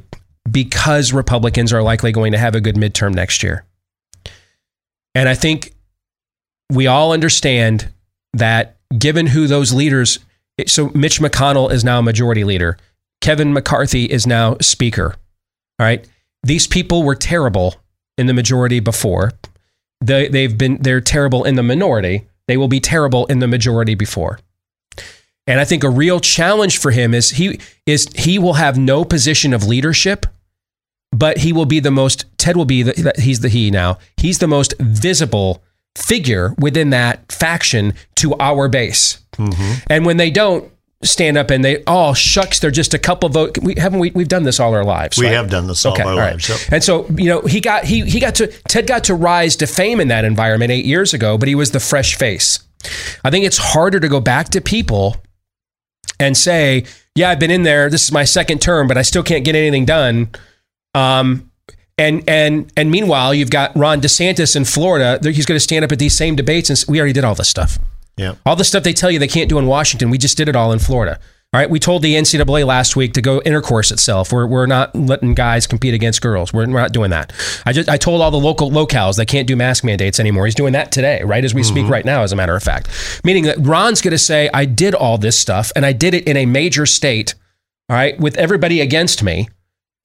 because Republicans are likely going to have a good midterm next year. And I think we all understand that given who those leaders, so Mitch McConnell is now majority leader, Kevin McCarthy is now speaker. All right. These people were terrible in the majority before. They, they've been, they're terrible in the minority. They will be terrible in the majority before. And I think a real challenge for him is he is he will have no position of leadership, but he will be the most Ted will be the he's the he now. He's the most visible figure within that faction to our base. Mm-hmm. And when they don't stand up and they oh shucks they're just a couple vote we haven't we, we've done this all our lives We right? have done this all our all right. lives, yep. and so you know he got he he got to ted got to rise to fame in that environment eight years ago but he was the fresh face i think it's harder to go back to people and say yeah i've been in there this is my second term but i still can't get anything done um and and and meanwhile you've got ron desantis in florida he's going to stand up at these same debates and we already did all this stuff Yeah. all the stuff they tell you they can't do in Washington, we just did it all in Florida. All right, we told the NCAA last week to go intercourse itself. We're, we're not letting guys compete against girls. We're, we're not doing that. I just I told all the local locales they can't do mask mandates anymore. He's doing that today, right as we speak mm-hmm. right now, as a matter of fact. Meaning that Ron's going to say I did all this stuff and I did it in a major state. All right, with everybody against me,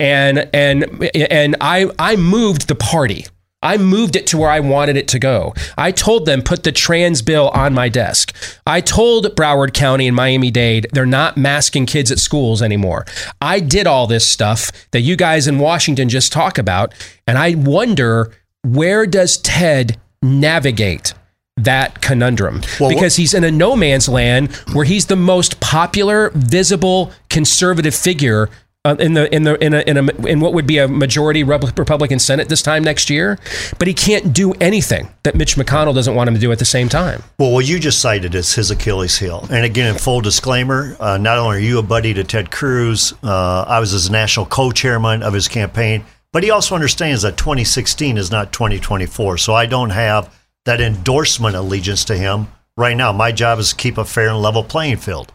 and and and I I moved the party. I moved it to where I wanted it to go. I told them put the trans bill on my desk. I told Broward County and Miami Dade they're not masking kids at schools anymore. I did all this stuff that you guys in Washington just talk about, and I wonder where does Ted navigate that conundrum because he's in a no man's land where he's the most popular, visible conservative figure uh, in the in the in a, in a in what would be a majority Republican Senate this time next year, but he can't do anything that Mitch McConnell doesn't want him to do at the same time. Well, what you just cited is his Achilles heel. And again, in full disclaimer, uh, not only are you a buddy to Ted Cruz, uh, I was his national co-chairman of his campaign, but he also understands that 2016 is not 2024. So I don't have that endorsement allegiance to him right now. My job is to keep a fair and level playing field.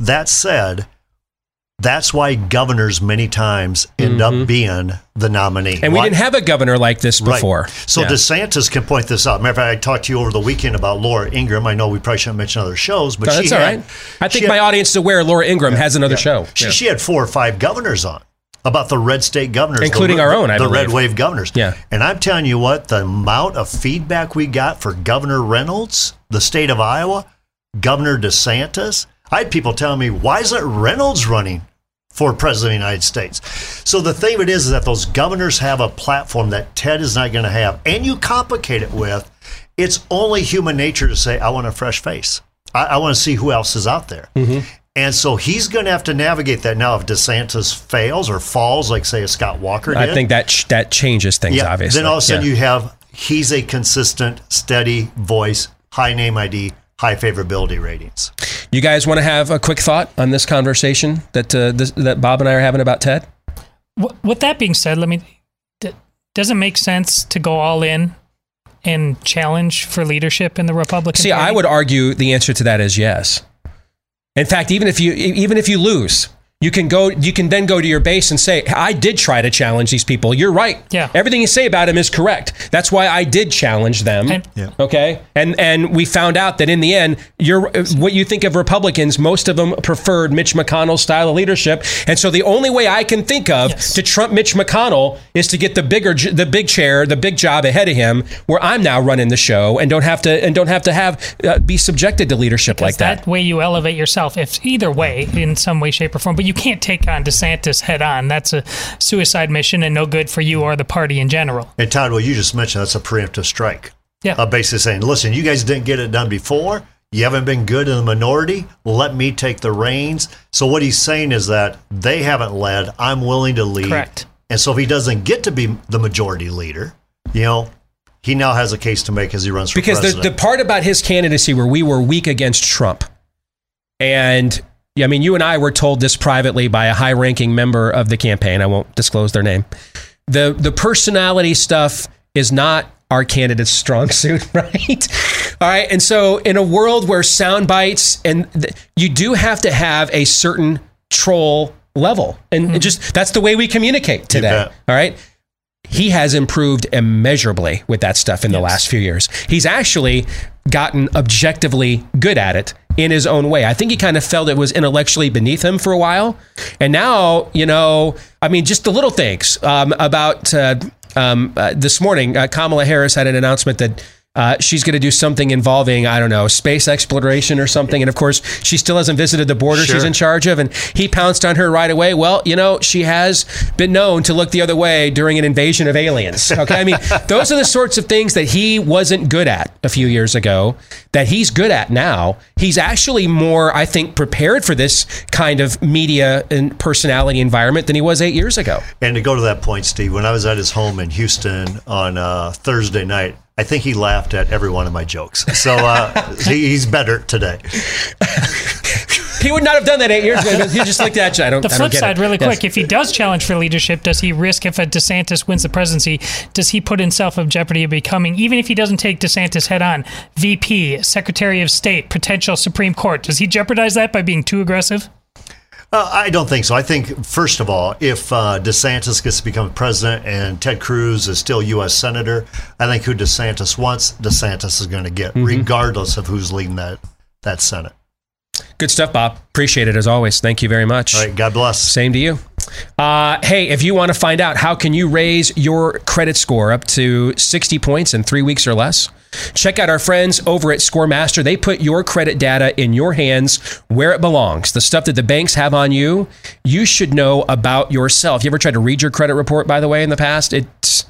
That said, that's why governors many times end up being the nominee. Mm-hmm. And we didn't have a governor like this Right. before. So Yeah. DeSantis can point this out. Matter of fact, I talked to you over the weekend about Laura Ingraham. I know we probably shouldn't mention other shows, but No, she that's all had, right. I think she my audience is aware Laura Ingraham has another show. She, Yeah. she had four or five governors on about the red state governors, Including re- our own, I the red wave governors. Yeah. And I'm telling you what, the amount of feedback we got for Governor Reynolds, the state of Iowa, Governor DeSantis. I had people telling me, why isn't Reynolds running for president of the United States? So the thing of it is, is that those governors have a platform that Ted is not going to have. And you complicate it with, it's only human nature to say, I want a fresh face. I, I want to see who else is out there. Mm-hmm. And so he's going to have to navigate that now. If DeSantis fails or falls, like say a Scott Walker did, I think that ch- that changes things. yeah, obviously, then all of a sudden Yeah. you have he's a consistent, steady voice, high name ID, high favorability ratings. You guys want to have a quick thought on this conversation that uh, this, that Bob and I are having about Ted? With that being said, let me. Does it make sense to go all in and challenge for leadership in the Republican? See, I would argue the answer to that is yes. In fact, even if you even if you lose, you can go you can then go to your base and say, I did try to challenge these people. You're right. Yeah. Everything you say about him is correct. That's why I did challenge them. And- Yeah. Okay. And and we found out that in the end, you're what you think of Republicans, most of them preferred Mitch McConnell's style of leadership. And so the only way I can think of Yes. to trump Mitch McConnell is to get the bigger the big chair, the big job ahead of him, where I'm now running the show and don't have to and don't have to have uh, be subjected to leadership like that. that way you elevate yourself. If either way, in some way, shape, or form, but you can't take on DeSantis head on. That's a suicide mission and no good for you or the party in general. And Todd, well, you just mentioned, that's a preemptive strike. Yeah. Uh, basically saying, listen, you guys didn't get it done before. You haven't been good in the minority. Let me take the reins. So what he's saying is that they haven't led. I'm willing to lead. Correct. And so if he doesn't get to be the majority leader, you know, he now has a case to make as he runs for because the, the part about his candidacy where we were weak against Trump and I mean, you and I were told this privately by a high-ranking member of the campaign. I won't disclose their name. the The personality stuff is not our candidate's strong <laughs> suit, right? All right. And so, in a world where sound bites and th- you do have to have a certain troll level, and hmm. it just that's the way we communicate today. All right. He has improved immeasurably with that stuff in the last few years. He's actually gotten objectively good at it in his own way. I think he kind of felt it was intellectually beneath him for a while. And now, you know, I mean, just the little things um, about uh, um, uh, this morning, uh, Kamala Harris had an announcement that. Uh, she's going to do something involving, I don't know, space exploration or something. And of course, she still hasn't visited the border she's in charge of. And he pounced on her right away. Well, you know, she has been known to look the other way during an invasion of aliens. Okay. I mean, <laughs> those are the sorts of things that he wasn't good at a few years ago that he's good at now. He's actually more, I think, prepared for this kind of media and personality environment than he was eight years ago. And to go to that point, Steve, when I was at his home in Houston on uh, Thursday night, I think he laughed at every one of my jokes. So uh, <laughs> he, he's better today. He would not have done that eight years ago. He just looked at you. I don't. The I don't flip get side, it. really Yes. quick, if he does challenge for leadership, does he risk if a DeSantis wins the presidency? Does he put himself in jeopardy of becoming, even if he doesn't take DeSantis head on, VP, Secretary of State, potential Supreme Court? Does he jeopardize that by being too aggressive? Uh, I don't think so. I think, first of all, if uh, DeSantis gets to become president and Ted Cruz is still U.S. Senator, I think who DeSantis wants, DeSantis is going to get, Mhm. regardless of who's leading that, that Senate. Good stuff, Bob. Appreciate it as always. Thank you very much. All right, God bless. Same to you. Uh, hey, if you want to find out how can you raise your credit score up to 60 points in three weeks or less, check out our friends over at ScoreMaster. They put your credit data in your hands where it belongs. The stuff that the banks have on you, you should know about yourself. You ever tried to read your credit report, by the way, in the past? It's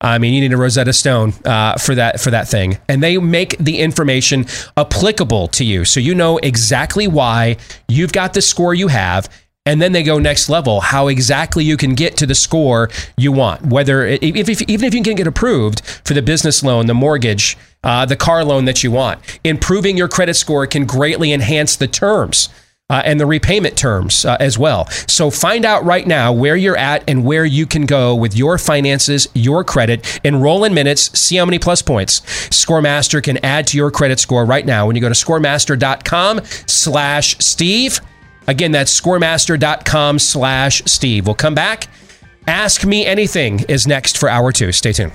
I mean, you need a Rosetta Stone uh, for that for that thing, and they make the information applicable to you, so you know exactly why you've got the score you have. And then they go next level, how exactly you can get to the score you want. Whether if, if even if you can get approved for the business loan, the mortgage, uh, the car loan that you want, improving your credit score can greatly enhance the terms uh, and the repayment terms uh, as well. So find out right now where you're at and where you can go with your finances, your credit. Enroll in minutes, see how many plus points ScoreMaster can add to your credit score right now when you go to scoremaster.com slash Steve. Again, that's scoremaster.com slash Steve. We'll come back. Ask Me Anything is next for hour two. Stay tuned.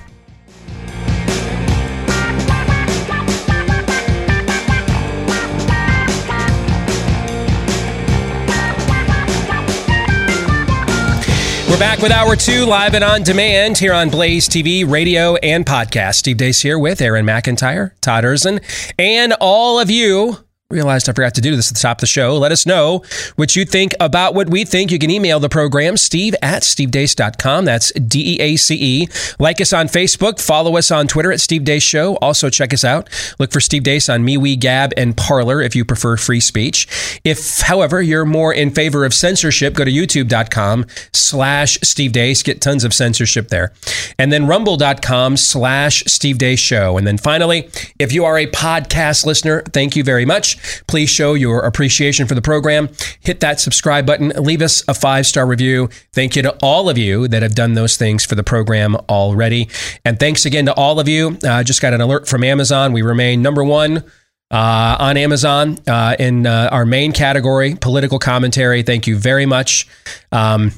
We're back with hour two, live and on demand here on Blaze TV, radio, and podcast. Steve Deace here with Aaron McIntire, Todd Erzen, and all of you. Realized I forgot to do this at the top of the show. Let us know what you think about what we think. You can email the program, steve at stevedeace.com. That's D E A C E. Like us on Facebook. Follow us on Twitter at Steve Deace Show. Also, check us out. Look for Steve Deace on MeWe, Gab, and Parler if you prefer free speech. If, however, you're more in favor of censorship, go to youtube.com slash Steve Deace. Get tons of censorship there. And then rumble.com slash Steve Deace Show. And then finally, if you are a podcast listener, thank you very much. Please show your appreciation for the program. Hit that subscribe button. Leave us a five star review. Thank you to all of you that have done those things for the program already. And thanks again to all of you. I uh, just got an alert from Amazon. We remain number one. Uh, on Amazon uh, in uh, our main category, political commentary. Thank you very much. Um,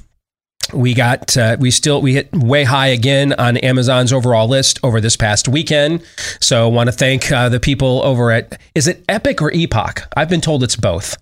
we got uh, we still we hit way high again on Amazon's overall list over this past weekend. So want to thank uh, the people over at is it Epic or Epoch? I've been told it's both.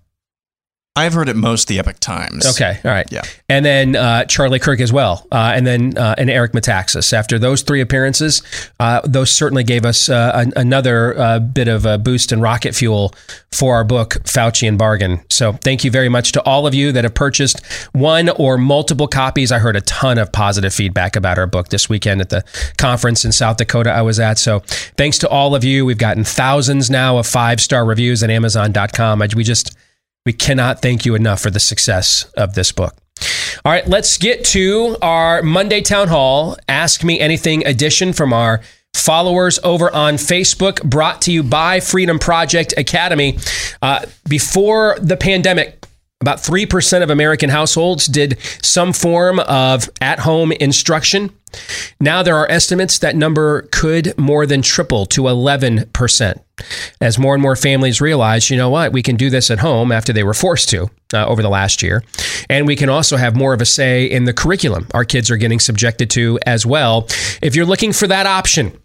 I've heard it most the Epic Times. Okay, all right. Yeah. And then uh, Charlie Kirk as well, uh, and then uh, and Eric Metaxas. After those three appearances, uh, those certainly gave us uh, an, another uh, bit of a boost and rocket fuel for our book Faucian Bargain. So thank you very much to all of you that have purchased one or multiple copies. I heard a ton of positive feedback about our book this weekend at the conference in South Dakota I was at. So thanks to all of you. We've gotten thousands now of five star reviews at Amazon.com. We just we cannot thank you enough for the success of this book. All right, let's get to our Monday Town Hall Ask Me Anything edition from our followers over on Facebook, brought to you by Freedom Project Academy. Uh, before the pandemic About 3% of American households did some form of at home instruction. Now there are estimates that number could more than triple to 11%. As more and more families realize, you know what, we can do this at home after they were forced to uh, over the last year. And we can also have more of a say in the curriculum our kids are getting subjected to as well. If you're looking for that option,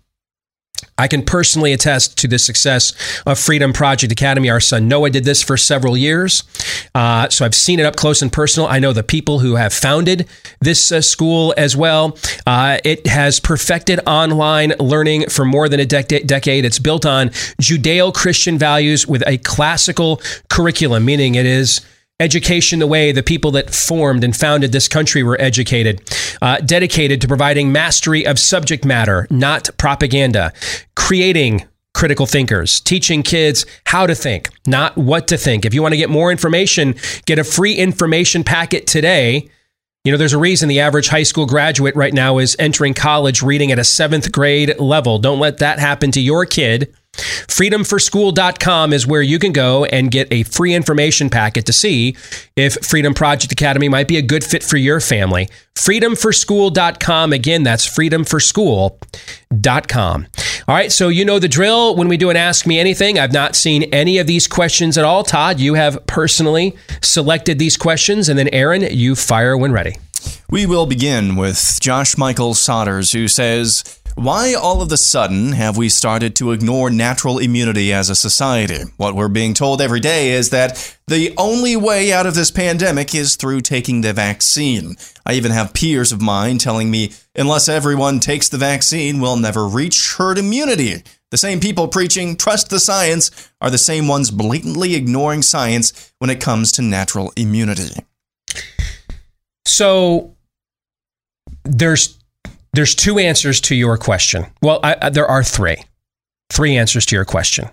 I can personally attest to the success of Freedom Project Academy. Our son Noah did this for several years. Uh, so I've seen it up close and personal. I know the people who have founded this uh, school as well. Uh, it has perfected online learning for more than a dec- decade. It's built on Judeo Christian values with a classical curriculum, meaning it is education the way the people that formed and founded this country were educated, uh, dedicated to providing mastery of subject matter, not propaganda, creating critical thinkers, teaching kids how to think, not what to think. If you want to get more information, get a free information packet today. You know, there's a reason the average high school graduate right now is entering college reading at a seventh grade level. Don't let that happen to your kid. Freedomforschool.com is where you can go and get a free information packet to see if Freedom Project Academy might be a good fit for your family. Freedomforschool.com. Again, that's freedomforschool.com. All right, so you know the drill when we do an Ask Me Anything. I've not seen any of these questions at all. Todd, you have personally selected these questions, and then Aaron, you fire when ready. We will begin with Josh Michael Sodders, who says, why all of a sudden have we started to ignore natural immunity as a society? What we're being told every day is that the only way out of this pandemic is through taking the vaccine. I even have peers of mine telling me unless everyone takes the vaccine, we'll never reach herd immunity. The same people preaching trust the science are the same ones blatantly ignoring science when it comes to natural immunity. So there's there's two answers to your question. Well, I, I, there are three. Three answers to your question.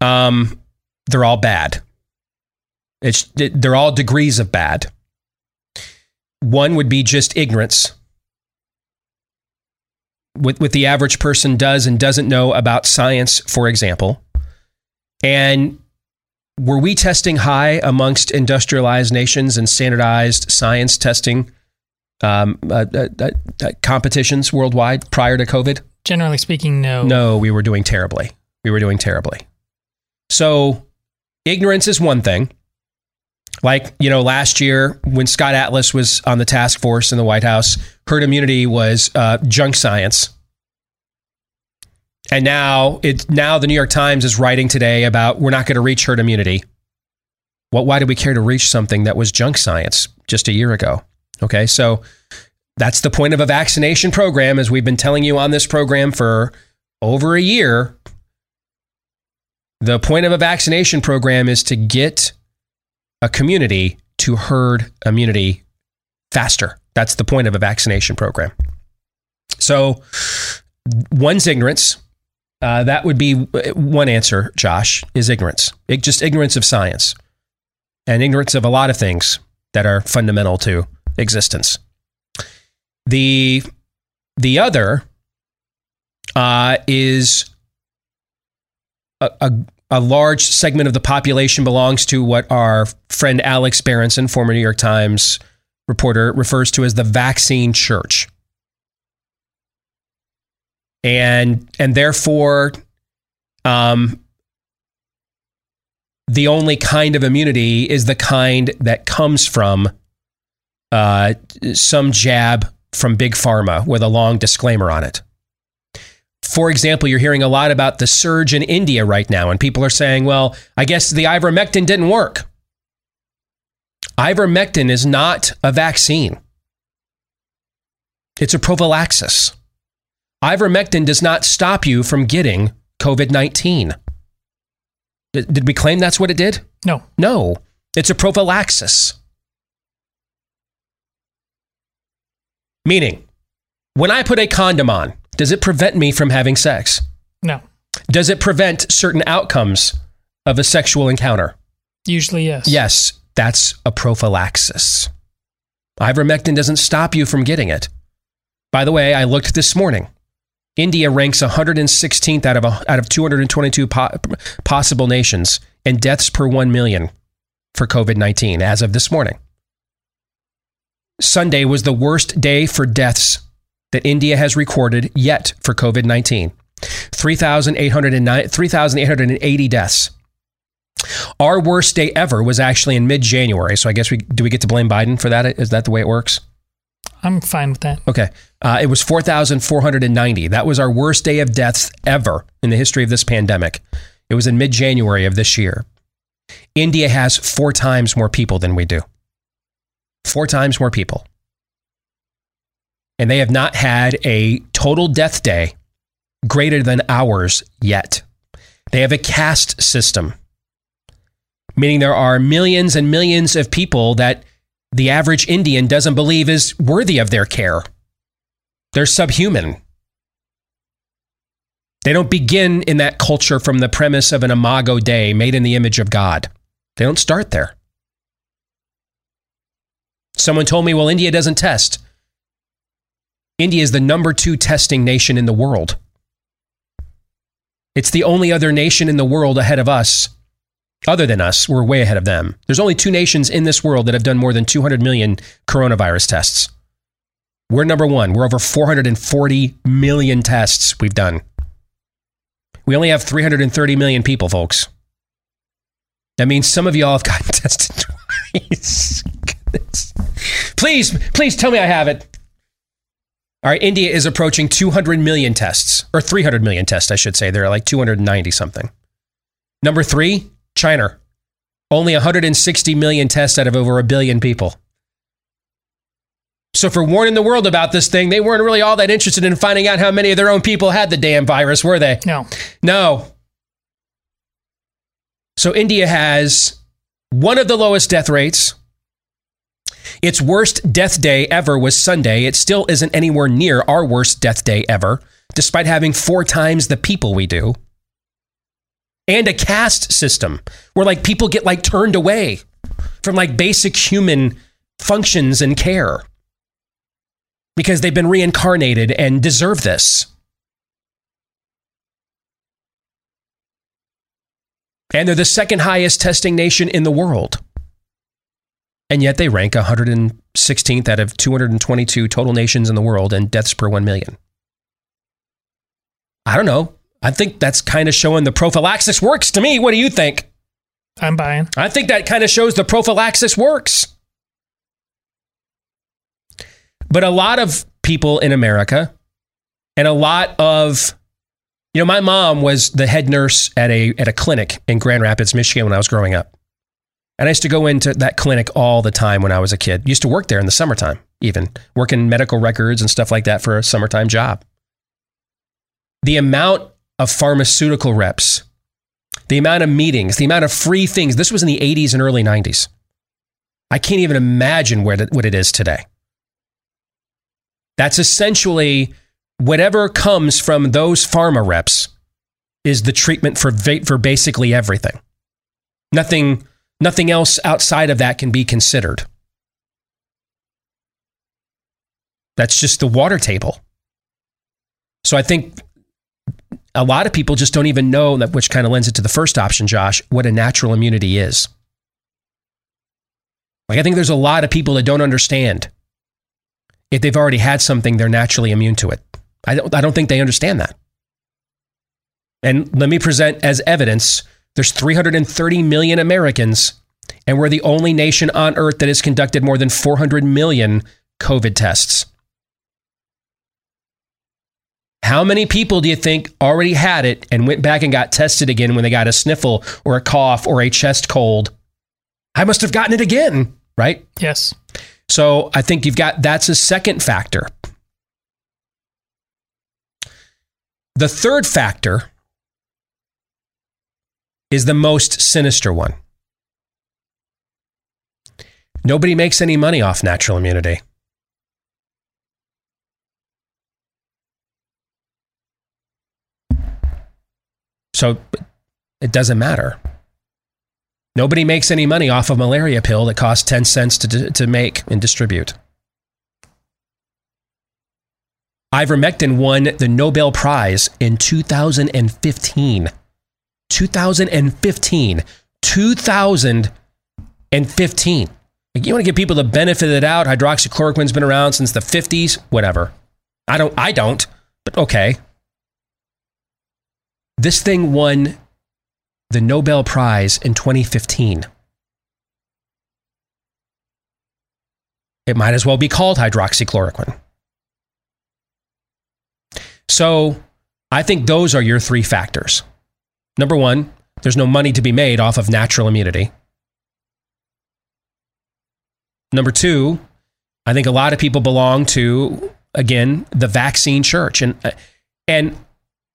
Um, they're all bad. It's they're all degrees of bad. One would be just ignorance. What, what the average person does and doesn't know about science, for example. And were we testing high amongst industrialized nations and standardized science testing um, uh, uh, uh, uh, competitions worldwide prior to COVID? Generally speaking, no. No, we were doing terribly. We were doing terribly. So, ignorance is one thing. Like, you know, last year when Scott Atlas was on the task force in the White House, herd immunity was uh, junk science. And now it now the New York Times is writing today about we're not going to reach herd immunity. What why did we care to reach something that was junk science just a year ago? Okay, so that's the point of a vaccination program, as we've been telling you on this program for over a year. The point of a vaccination program is to get a community to herd immunity faster. That's the point of a vaccination program. So, one's ignorance. Uh, that would be one answer, Josh, is ignorance. It, just ignorance of science and ignorance of a lot of things that are fundamental to existence. The the other uh, is a, a, a, large segment of the population belongs to what our friend Alex Berenson, former New York Times reporter, refers to as the vaccine church. And and therefore, um, the only kind of immunity is the kind that comes from uh, some jab from Big Pharma with a long disclaimer on it. For example, you're hearing a lot about the surge in India right now, and people are saying, well, I guess the ivermectin didn't work. Ivermectin is not a vaccine, it's a prophylaxis. Ivermectin does not stop you from getting COVID 19. Did we claim that's what it did? No. No. It's a prophylaxis. Meaning, when I put a condom on, does it prevent me from having sex? No. Does it prevent certain outcomes of a sexual encounter? Usually, yes. Yes, that's a prophylaxis. Ivermectin doesn't stop you from getting it. By the way, I looked this morning. India ranks 116th out of a, out of 222 po- possible nations in deaths per 1 million for COVID-19 as of this morning. Sunday was the worst day for deaths that India has recorded yet for COVID 19 3,880 deaths. Our worst day ever was actually in mid January. So I guess we do we get to blame Biden for that? Is that the way it works? I'm fine with that. Okay. Uh, it was 4,490. That was our worst day of deaths ever in the history of this pandemic. It was in mid January of this year. India has four times more people than we do. Four times more people. And they have not had a total death day greater than ours yet. They have a caste system, meaning there are millions and millions of people that the average Indian doesn't believe is worthy of their care. They're subhuman. They don't begin in that culture from the premise of an imago Dei made in the image of God. They don't start there. Someone told me, well, India doesn't test. India is the number two testing nation in the world. It's the only other nation in the world ahead of us. Other than us, we're way ahead of them. There's only two nations in this world that have done more than 200 million coronavirus tests. We're number one. We're over 440 million tests we've done. We only have 330 million people, folks. That means some of y'all have gotten <laughs> tested twice. Please, please tell me I have it. All right, India is approaching 200 million tests, or 300 million tests, I should say. They're like 290 something. Number three, China. Only 160 million tests out of over a billion people. So, for warning the world about this thing, they weren't really all that interested in finding out how many of their own people had the damn virus, were they? No. No. So, India has one of the lowest death rates. Its worst death day ever was Sunday. It still isn't anywhere near our worst death day ever, despite having four times the people we do. And a caste system where like people get like turned away from like basic human functions and care because they've been reincarnated and deserve this. And they're the second highest testing nation in the world. And yet they rank 116th out of 222 total nations in the world in deaths per 1 million. I don't know. I think that's kind of showing the prophylaxis works to me. What do you think? I'm buying. I think that kind of shows the prophylaxis works. But a lot of people in America and a lot of you know, my mom was the head nurse at a at a clinic in Grand Rapids, Michigan when I was growing up. And I used to go into that clinic all the time when I was a kid. Used to work there in the summertime, even working medical records and stuff like that for a summertime job. The amount of pharmaceutical reps, the amount of meetings, the amount of free things. This was in the 80s and early 90s. I can't even imagine where what it is today. That's essentially whatever comes from those pharma reps is the treatment for for basically everything. Nothing nothing else outside of that can be considered. That's just the water table. So I think a lot of people just don't even know that which kind of lends it to the first option, Josh, what a natural immunity is. Like I think there's a lot of people that don't understand if they've already had something, they're naturally immune to it. I don't, I don't think they understand that. And let me present as evidence there's 330 million Americans, and we're the only nation on earth that has conducted more than 400 million COVID tests. How many people do you think already had it and went back and got tested again when they got a sniffle or a cough or a chest cold? I must have gotten it again, right? Yes. So I think you've got that's a second factor. The third factor is the most sinister one. Nobody makes any money off natural immunity. So it doesn't matter. Nobody makes any money off a malaria pill that costs 10 cents to, to make and distribute. Ivermectin won the Nobel Prize in 2015. 2015. 2015. Like, you want to give people the benefit of the doubt. Hydroxychloroquine's been around since the 50s, whatever. I don't I don't, but okay. This thing won the Nobel Prize in 2015. It might as well be called hydroxychloroquine. So, I think those are your three factors. Number 1, there's no money to be made off of natural immunity. Number two, I think a lot of people belong to, again, the vaccine church. And, uh, and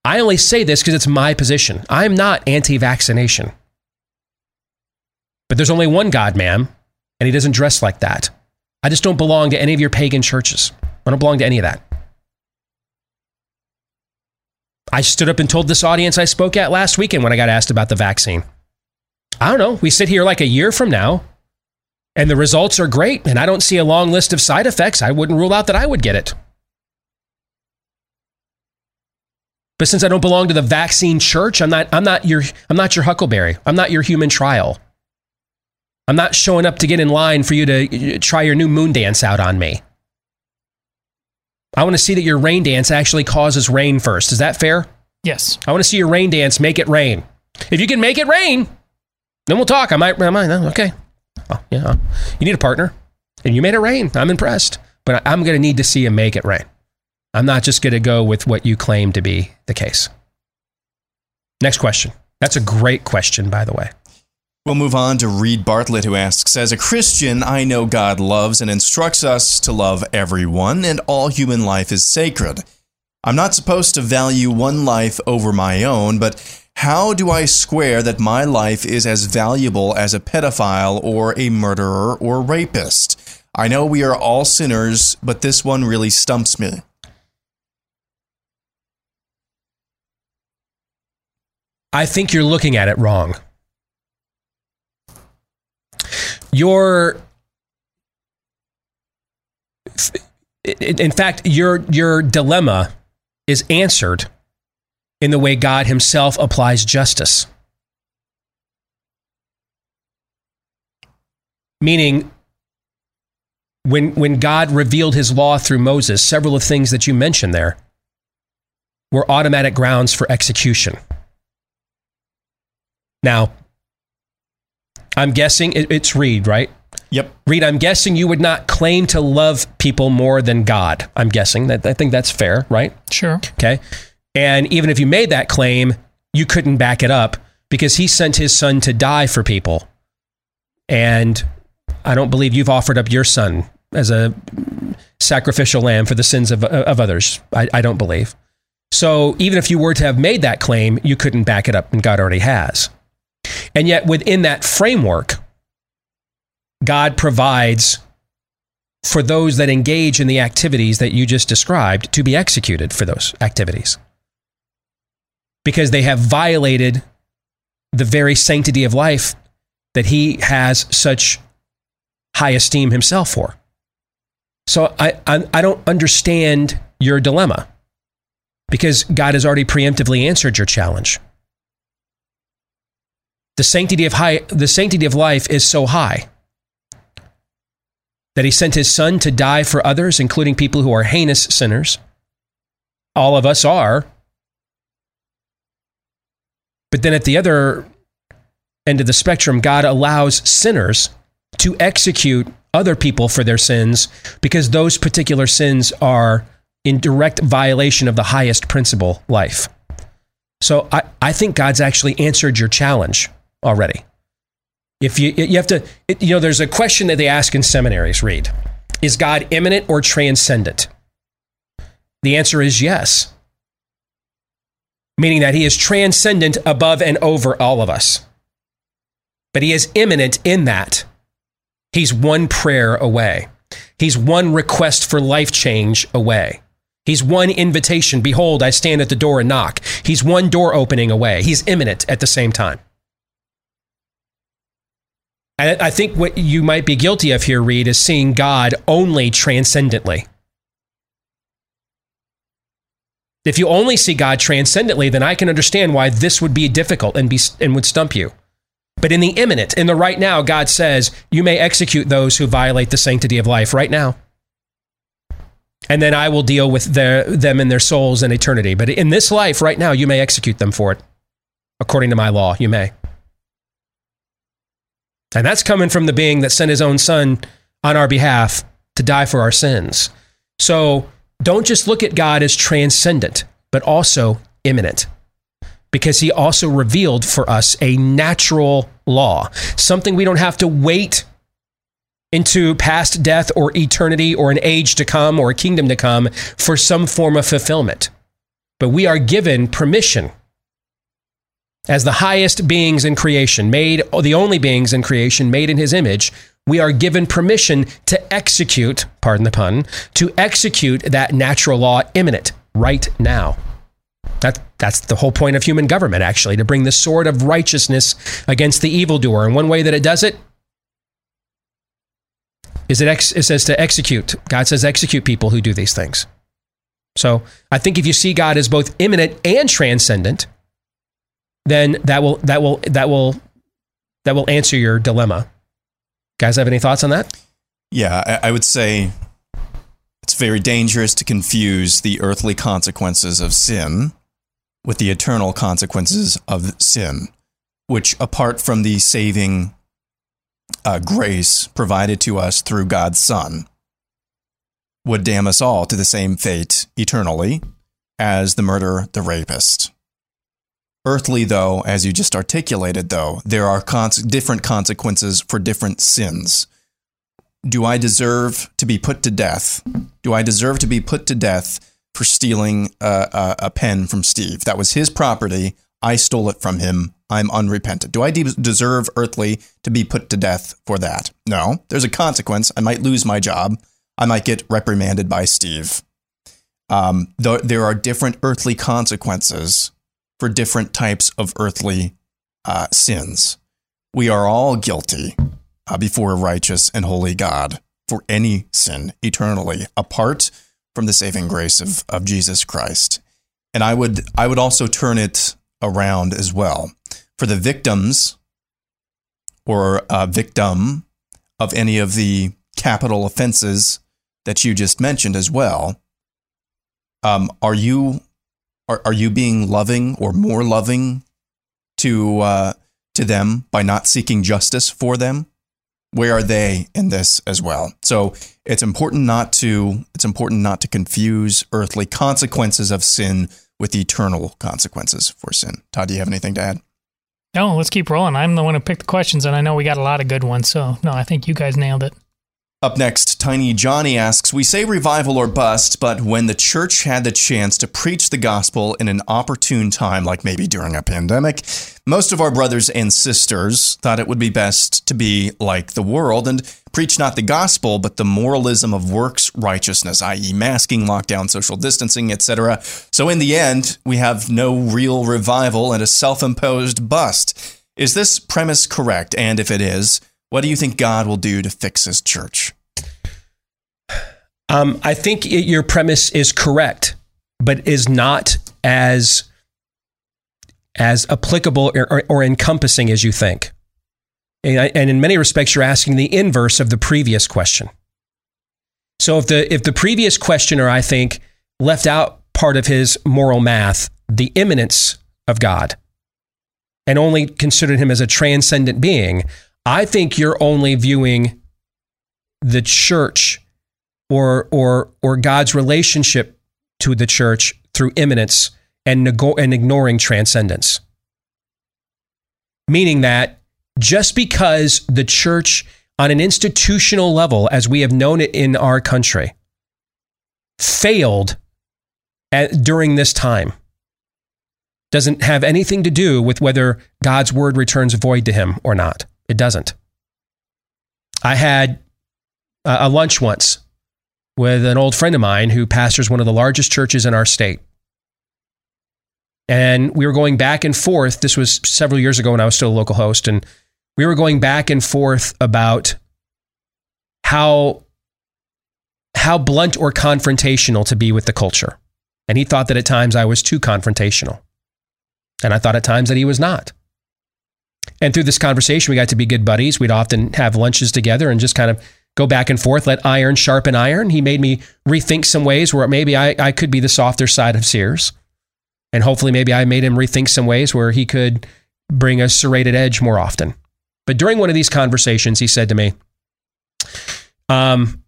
I only say this because it's my position. I'm not anti vaccination. But there's only one God, ma'am, and he doesn't dress like that. I just don't belong to any of your pagan churches. I don't belong to any of that. I stood up and told this audience I spoke at last weekend when I got asked about the vaccine. I don't know. We sit here like a year from now and the results are great, and I don't see a long list of side effects, I wouldn't rule out that I would get it. But since I don't belong to the vaccine church, I'm not, I'm not, your, I'm not your huckleberry. I'm not your human trial. I'm not showing up to get in line for you to uh, try your new moon dance out on me. I want to see that your rain dance actually causes rain first. Is that fair? Yes. I want to see your rain dance make it rain. If you can make it rain, then we'll talk. I might, I might, oh, okay. Oh, yeah. Oh. You need a partner. And you made it rain. I'm impressed. But I'm going to need to see you make it rain. I'm not just going to go with what you claim to be the case. Next question. That's a great question, by the way. We'll move on to Reed Bartlett, who asks As a Christian, I know God loves and instructs us to love everyone, and all human life is sacred. I'm not supposed to value one life over my own, but how do I square that my life is as valuable as a pedophile or a murderer or rapist? I know we are all sinners, but this one really stumps me. I think you're looking at it wrong. Your in fact your your dilemma is answered in the way God Himself applies justice. Meaning, when, when God revealed His law through Moses, several of the things that you mentioned there were automatic grounds for execution. Now, I'm guessing it, it's Reed, right? Yep. Reed, I'm guessing you would not claim to love people more than God. I'm guessing that I think that's fair, right? Sure. Okay. And even if you made that claim, you couldn't back it up because he sent his son to die for people. And I don't believe you've offered up your son as a sacrificial lamb for the sins of, of others. I, I don't believe. So even if you were to have made that claim, you couldn't back it up, and God already has. And yet, within that framework, God provides for those that engage in the activities that you just described to be executed for those activities because they have violated the very sanctity of life that he has such high esteem himself for. So I, I, I, don't understand your dilemma because God has already preemptively answered your challenge. The sanctity of high, the sanctity of life is so high that he sent his son to die for others, including people who are heinous sinners. All of us are. But then at the other end of the spectrum, God allows sinners to execute other people for their sins because those particular sins are in direct violation of the highest principle, life. So I, I think God's actually answered your challenge already. If you, you have to, you know, there's a question that they ask in seminaries, Reed, Is God immanent or transcendent? The answer is yes meaning that he is transcendent above and over all of us. But he is immanent in that. He's one prayer away. He's one request for life change away. He's one invitation. Behold, I stand at the door and knock. He's one door opening away. He's immanent at the same time. I think what you might be guilty of here, Reed, is seeing God only transcendently. If you only see God transcendently, then I can understand why this would be difficult and be and would stump you. But in the immanent, in the right now, God says, you may execute those who violate the sanctity of life right now. And then I will deal with their, them and their souls in eternity. But in this life, right now, you may execute them for it. According to my law, you may. And that's coming from the being that sent his own son on our behalf to die for our sins. So don't just look at God as transcendent, but also immanent because he also revealed for us a natural law, something we don't have to wait into past death or eternity or an age to come or a kingdom to come for some form of fulfillment. But we are given permission as the highest beings in creation, made the only beings in creation made in his image, we are given permission to execute, pardon the pun, to execute that natural law immanent right now. That, that's the whole point of human government, actually, to bring the sword of righteousness against the evildoer. And one way that it does it is it, ex, it says to execute. God says execute people who do these things. So I think if you see God as both immanent and transcendent, then that will that will that will that will answer your dilemma. Guys, have any thoughts on that? Yeah, I, I would say it's very dangerous to confuse the earthly consequences of sin with the eternal consequences of sin, which, apart from the saving uh, grace provided to us through God's Son, would damn us all to the same fate eternally as the murderer, the rapist. Earthly, though, as you just articulated, though, there are cons- different consequences for different sins. Do I deserve to be put to death? Do I deserve to be put to death for stealing a, a, a pen from Steve? That was his property. I stole it from him. I'm unrepentant. Do I de- deserve earthly to be put to death for that? No. There's a consequence. I might lose my job. I might get reprimanded by Steve. Um, th- there are different earthly consequences for different types of earthly uh, sins. We are all guilty uh, before a righteous and holy God for any sin eternally, apart from the saving grace of, of Jesus Christ. And I would I would also turn it around as well for the victims or a victim of any of the capital offenses that you just mentioned as well. Um, are you are, are you being loving or more loving to uh, to them by not seeking justice for them? Where are they in this as well? So it's important not to it's important not to confuse earthly consequences of sin with eternal consequences for sin. Todd, do you have anything to add? No, let's keep rolling. I'm the one who picked the questions, and I know we got a lot of good ones. So, no, I think you guys nailed it. Up next, Tiny Johnny asks We say revival or bust, but when the church had the chance to preach the gospel in an opportune time, like maybe during a pandemic, most of our brothers and sisters thought it would be best to be like the world and preach not the gospel, but the moralism of works righteousness, i.e., masking, lockdown, social distancing, etc. So in the end, we have no real revival and a self imposed bust. Is this premise correct? And if it is, what do you think God will do to fix his church? Um, I think it, your premise is correct, but is not as as applicable or, or, or encompassing as you think. And, I, and in many respects, you're asking the inverse of the previous question. So if the if the previous questioner, I think, left out part of his moral math, the immanence of God, and only considered him as a transcendent being, I think you're only viewing the church or or or God's relationship to the church through immanence and, nego- and ignoring transcendence. Meaning that just because the church on an institutional level, as we have known it in our country, failed at, during this time, doesn't have anything to do with whether God's word returns void to him or not. It doesn't. I had a lunch once with an old friend of mine who pastors one of the largest churches in our state. And we were going back and forth. This was several years ago when I was still a local host. And we were going back and forth about how, how blunt or confrontational to be with the culture. And he thought that at times I was too confrontational. And I thought at times that he was not. And through this conversation, we got to be good buddies. We'd often have lunches together and just kind of go back and forth, let iron sharpen iron. He made me rethink some ways where maybe I, I could be the softer side of Sears. And hopefully, maybe I made him rethink some ways where he could bring a serrated edge more often. But during one of these conversations, he said to me, um,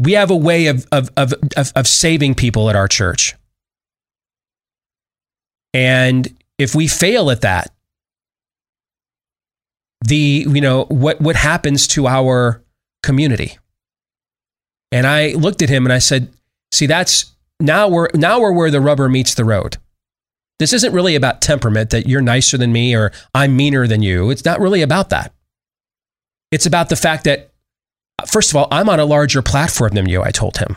we have a way of, of, of, of, of saving people at our church. And if we fail at that, the you know what what happens to our community? And i looked at him and i said see that's now we're now we're where the rubber meets the road. This isn't really about temperament that you're nicer than me or i'm meaner than you. It's not really about that. It's about the fact that first of all i'm on a larger platform than you i told him.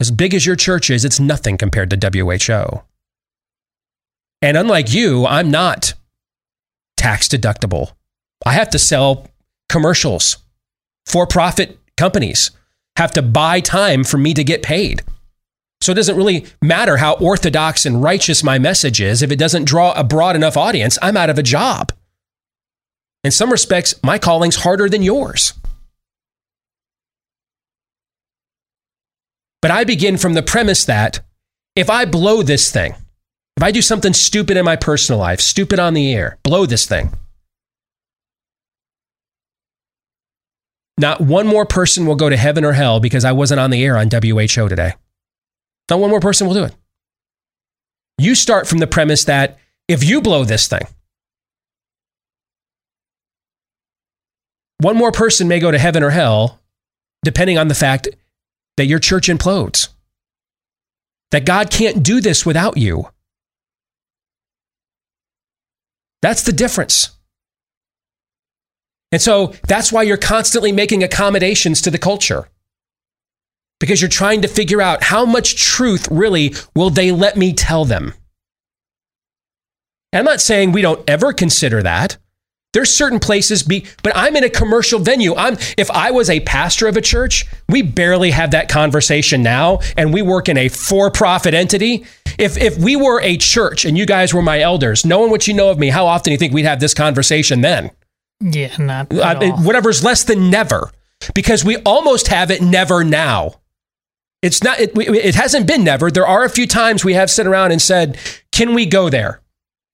As big as your church is it's nothing compared to who and unlike you, I'm not tax deductible. I have to sell commercials. For profit companies have to buy time for me to get paid. So it doesn't really matter how orthodox and righteous my message is. If it doesn't draw a broad enough audience, I'm out of a job. In some respects, my calling's harder than yours. But I begin from the premise that if I blow this thing, if I do something stupid in my personal life, stupid on the air, blow this thing. Not one more person will go to heaven or hell because I wasn't on the air on WHO today. Not one more person will do it. You start from the premise that if you blow this thing, one more person may go to heaven or hell, depending on the fact that your church implodes. That God can't do this without you. That's the difference. And so that's why you're constantly making accommodations to the culture. Because you're trying to figure out how much truth really will they let me tell them. I'm not saying we don't ever consider that. There's certain places be but I'm in a commercial venue. I'm if I was a pastor of a church, we barely have that conversation now and we work in a for-profit entity. If if we were a church and you guys were my elders, knowing what you know of me, how often do you think we'd have this conversation then? Yeah, not uh, whatever's less than never because we almost have it never now. It's not it, it hasn't been never. There are a few times we have sit around and said, "Can we go there?"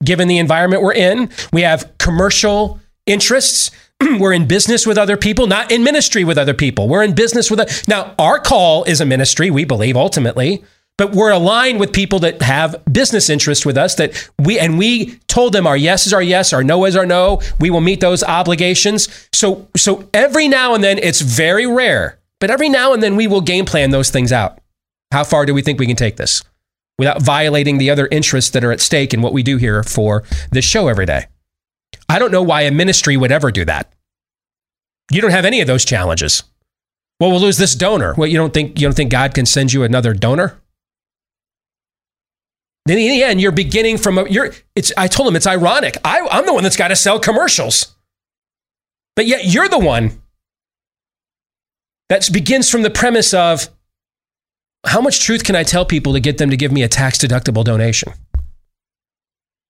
Given the environment we're in. We have commercial interests. <clears throat> we're in business with other people, not in ministry with other people. We're in business with a, now our call is a ministry, we believe ultimately, but we're aligned with people that have business interests with us that we and we told them our yes is our yes, our no is our no. We will meet those obligations. So so every now and then it's very rare, but every now and then we will game plan those things out. How far do we think we can take this? Without violating the other interests that are at stake in what we do here for this show every day. I don't know why a ministry would ever do that. You don't have any of those challenges. Well, we'll lose this donor. Well, you don't think you don't think God can send you another donor? Then in the end, you're beginning from a, you're. It's. I told him it's ironic. I, I'm the one that's got to sell commercials, but yet you're the one that begins from the premise of how much truth can I tell people to get them to give me a tax deductible donation?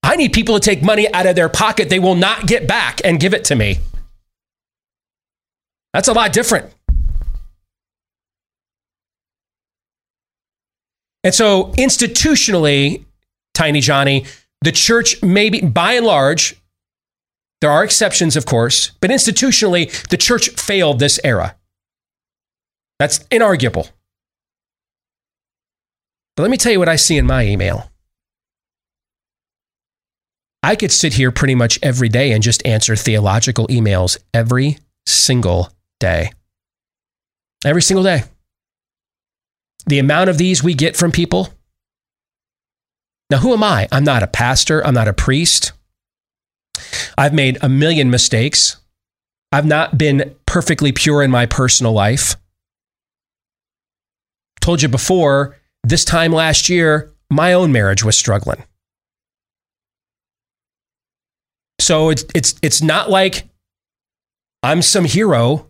I need people to take money out of their pocket they will not get back and give it to me. That's a lot different. And so, institutionally, Tiny Johnny, the church maybe by and large, there are exceptions, of course, but institutionally, the church failed this era. That's inarguable. But let me tell you what I see in my email. I could sit here pretty much every day and just answer theological emails every single day. Every single day. The amount of these we get from people. Now, who am I? I'm not a pastor, I'm not a priest. I've made a million mistakes. I've not been perfectly pure in my personal life. Told you before, this time last year, my own marriage was struggling. So it's it's it's not like I'm some hero.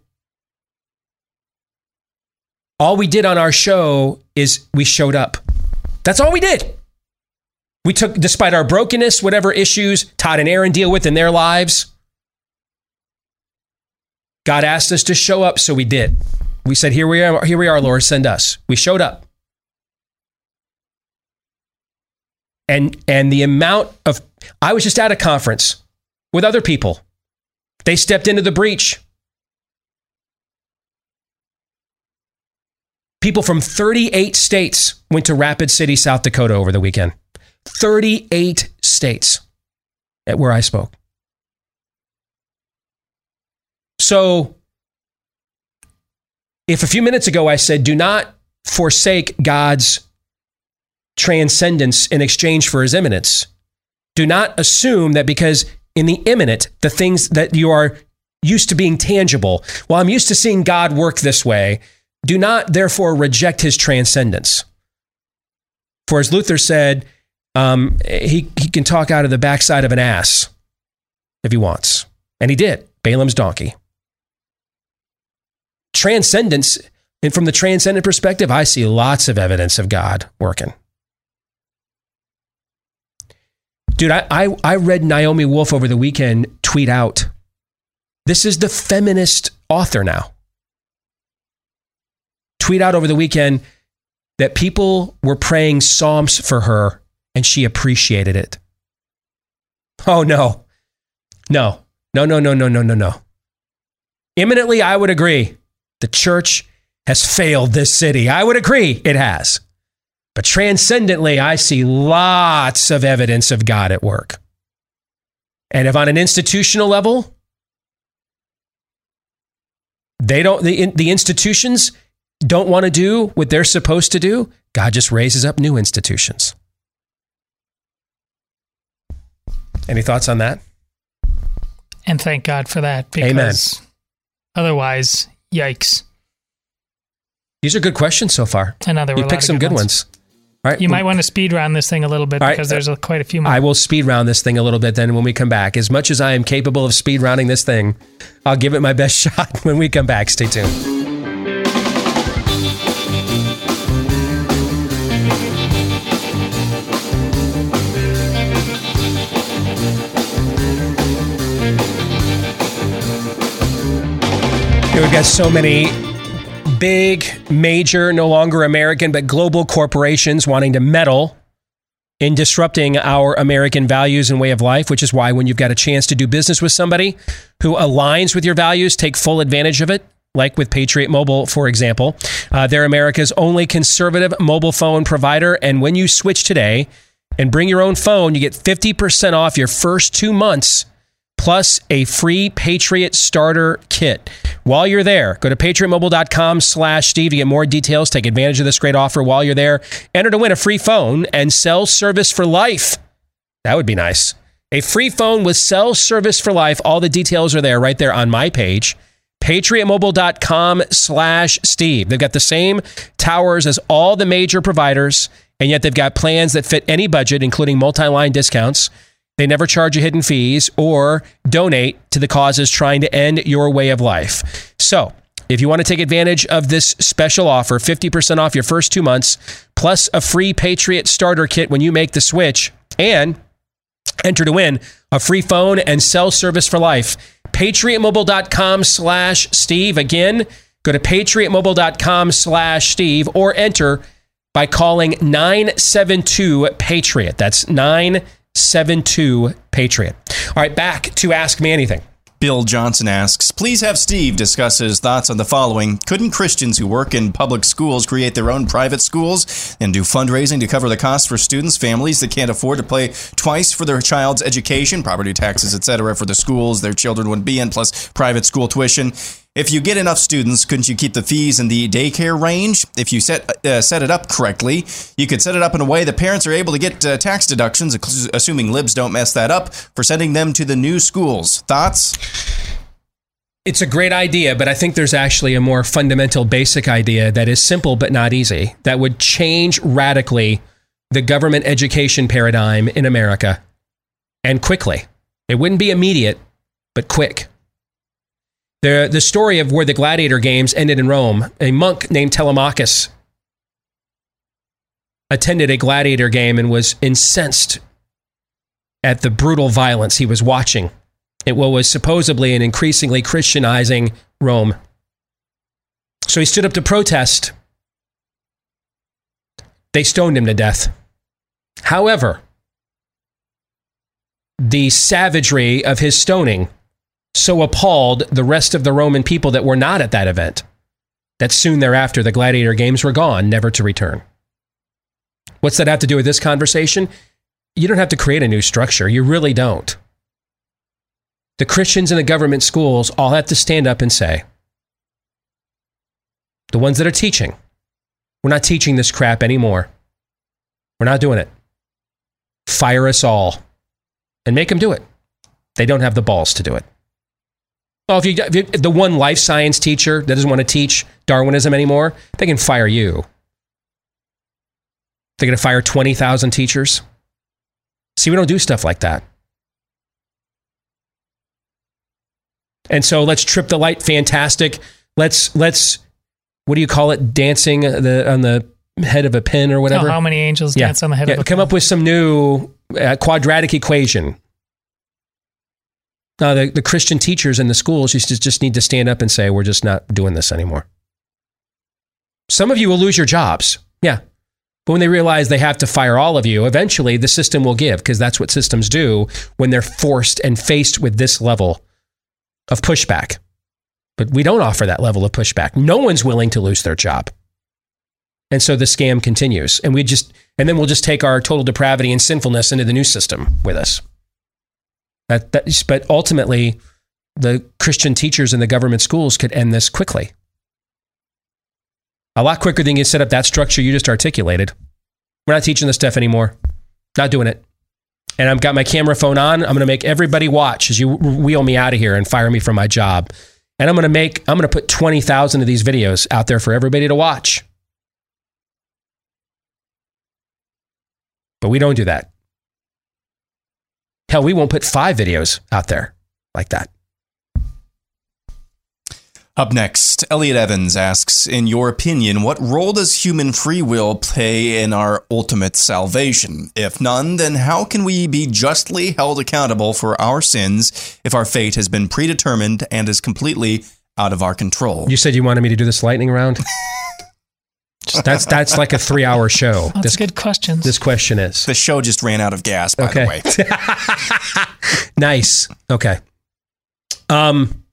All we did on our show is we showed up. That's all we did. We took, despite our brokenness, whatever issues Todd and Aaron deal with in their lives, God asked us to show up, so we did. We said, Here we are, here we are, Lord, send us. We showed up. And and the amount of I was just at a conference with other people. They stepped into the breach. People from 38 states went to Rapid City, South Dakota over the weekend. 38 states at where I spoke. So, if a few minutes ago I said, do not forsake God's transcendence in exchange for his immanence, do not assume that because in the immanent, the things that you are used to being tangible, well, I'm used to seeing God work this way, do not therefore reject his transcendence. For as Luther said, um, he, he can talk out of the backside of an ass if he wants. And he did, Balaam's donkey. Transcendence, and from the transcendent perspective, I see lots of evidence of God working. Dude, I, I, I read Naomi Wolf over the weekend tweet out. This is the feminist author now. Tweet out over the weekend that people were praying Psalms for her and she appreciated it. Oh, no. No, no, no, no, no, no, no, no. Immanently, I would agree. The church has failed this city. I would agree it has. But transcendently, I see lots of evidence of God at work. And if on an institutional level, they don't, the, the institutions don't want to do what they're supposed to do, God just raises up new institutions. Any thoughts on that? And thank God for that because Amen. otherwise, yikes. These are good questions so far. Another you picked some good ones. All right. You might want to speed round this thing a little bit All right. because there's a, quite a few more. I will speed round this thing a little bit then when we come back. As much as I am capable of speed rounding this thing, I'll give it my best <laughs> shot when we come back. Stay tuned. We've got so many big, major, no longer American, but global corporations wanting to meddle in disrupting our American values and way of life, which is why when you've got a chance to do business with somebody who aligns with your values, take full advantage of it. Like with Patriot Mobile, for example. Uh, they're America's only conservative mobile phone provider. And when you switch today and bring your own phone, you get 50% off your first two months plus a free Patriot starter kit. While you're there, go to patriotmobile.com slash Steve to get more details. Take advantage of this great offer while you're there. Enter to win a free phone and cell service for life. That would be nice. A free phone with cell service for life. All the details are there right there on my page. Patriotmobile.com slash Steve. They've got the same towers as all the major providers, and yet they've got plans that fit any budget, including multi-line discounts. They never charge you hidden fees or donate to the causes trying to end your way of life. So, if you want to take advantage of this special offer, 50% off your first two months, plus a free Patriot starter kit when you make the switch, and enter to win a free phone and cell service for life. PatriotMobile.com slash Steve. Again, go to PatriotMobile.com slash Steve or enter by calling 972 Patriot. That's 972 Patriot. All right, back to Ask Me Anything. Bill Johnson asks, please have Steve discuss his thoughts on the following. Couldn't Christians who work in public schools create their own private schools and do fundraising to cover the costs for students, families that can't afford to pay twice for their child's education, property taxes, etc., for the schools their children would be in, plus private school tuition? If you get enough students, couldn't you keep the fees in the daycare range? If you set uh, set it up correctly, you could set it up in a way that parents are able to get uh, tax deductions, assuming libs don't mess that up, for sending them to the new schools. Thoughts? It's a great idea, but I think there's actually a more fundamental, basic idea that is simple but not easy that would change radically the government education paradigm in America and quickly. It wouldn't be immediate, but quick. The, the story of where the gladiator games ended in Rome, a monk named Telemachus attended a gladiator game and was incensed at the brutal violence he was watching at what was supposedly an increasingly Christianizing Rome. So he stood up to protest. They stoned him to death. However, the savagery of his stoning so appalled the rest of the Roman people that were not at that event that soon thereafter the gladiator games were gone, never to return. What's that have to do with this conversation? You don't have to create a new structure. You really don't. The Christians in the government schools all have to stand up and say, the ones that are teaching, we're not teaching this crap anymore. We're not doing it. Fire us all and make them do it. They don't have the balls to do it. Well, if you, if you the one life science teacher that doesn't want to teach Darwinism anymore, they can fire you. They're going to fire 20,000 teachers. See, we don't do stuff like that. And so let's trip the light. Fantastic. Let's let's what do you call it? Dancing the on the head of a pin or whatever. Oh, how many angels dance on the head yeah, of a pin? come up with some new uh, quadratic equation. No, the, the Christian teachers in the schools just, just need to stand up and say, we're just not doing this anymore. Some of you will lose your jobs. Yeah. But when they realize they have to fire all of you, eventually the system will give because that's what systems do when they're forced and faced with this level of pushback. But we don't offer that level of pushback. No one's willing to lose their job. And so the scam continues. And we just and then we'll just take our total depravity and sinfulness into the new system with us. That, that but ultimately the Christian teachers in the government schools could end this quickly. A lot quicker than you set up that structure you just articulated. We're not teaching this stuff anymore. Not doing it. And I've got my camera phone on. I'm going to make everybody watch as you wheel me out of here and fire me from my job. And I'm going to make, I'm going to put 20,000 of these videos out there for everybody to watch. But we don't do that. Hell, we won't put five videos out there like that. Up next, Elliot Evans asks In your opinion, what role does human free will play in our ultimate salvation? If none, then how can we be justly held accountable for our sins if our fate has been predetermined and is completely out of our control? You said you wanted me to do this lightning round? <laughs> Just- that's that's like a three hour show. That's good questions. This question is. The show just ran out of gas, by Okay. the way. <laughs> nice. Okay. Um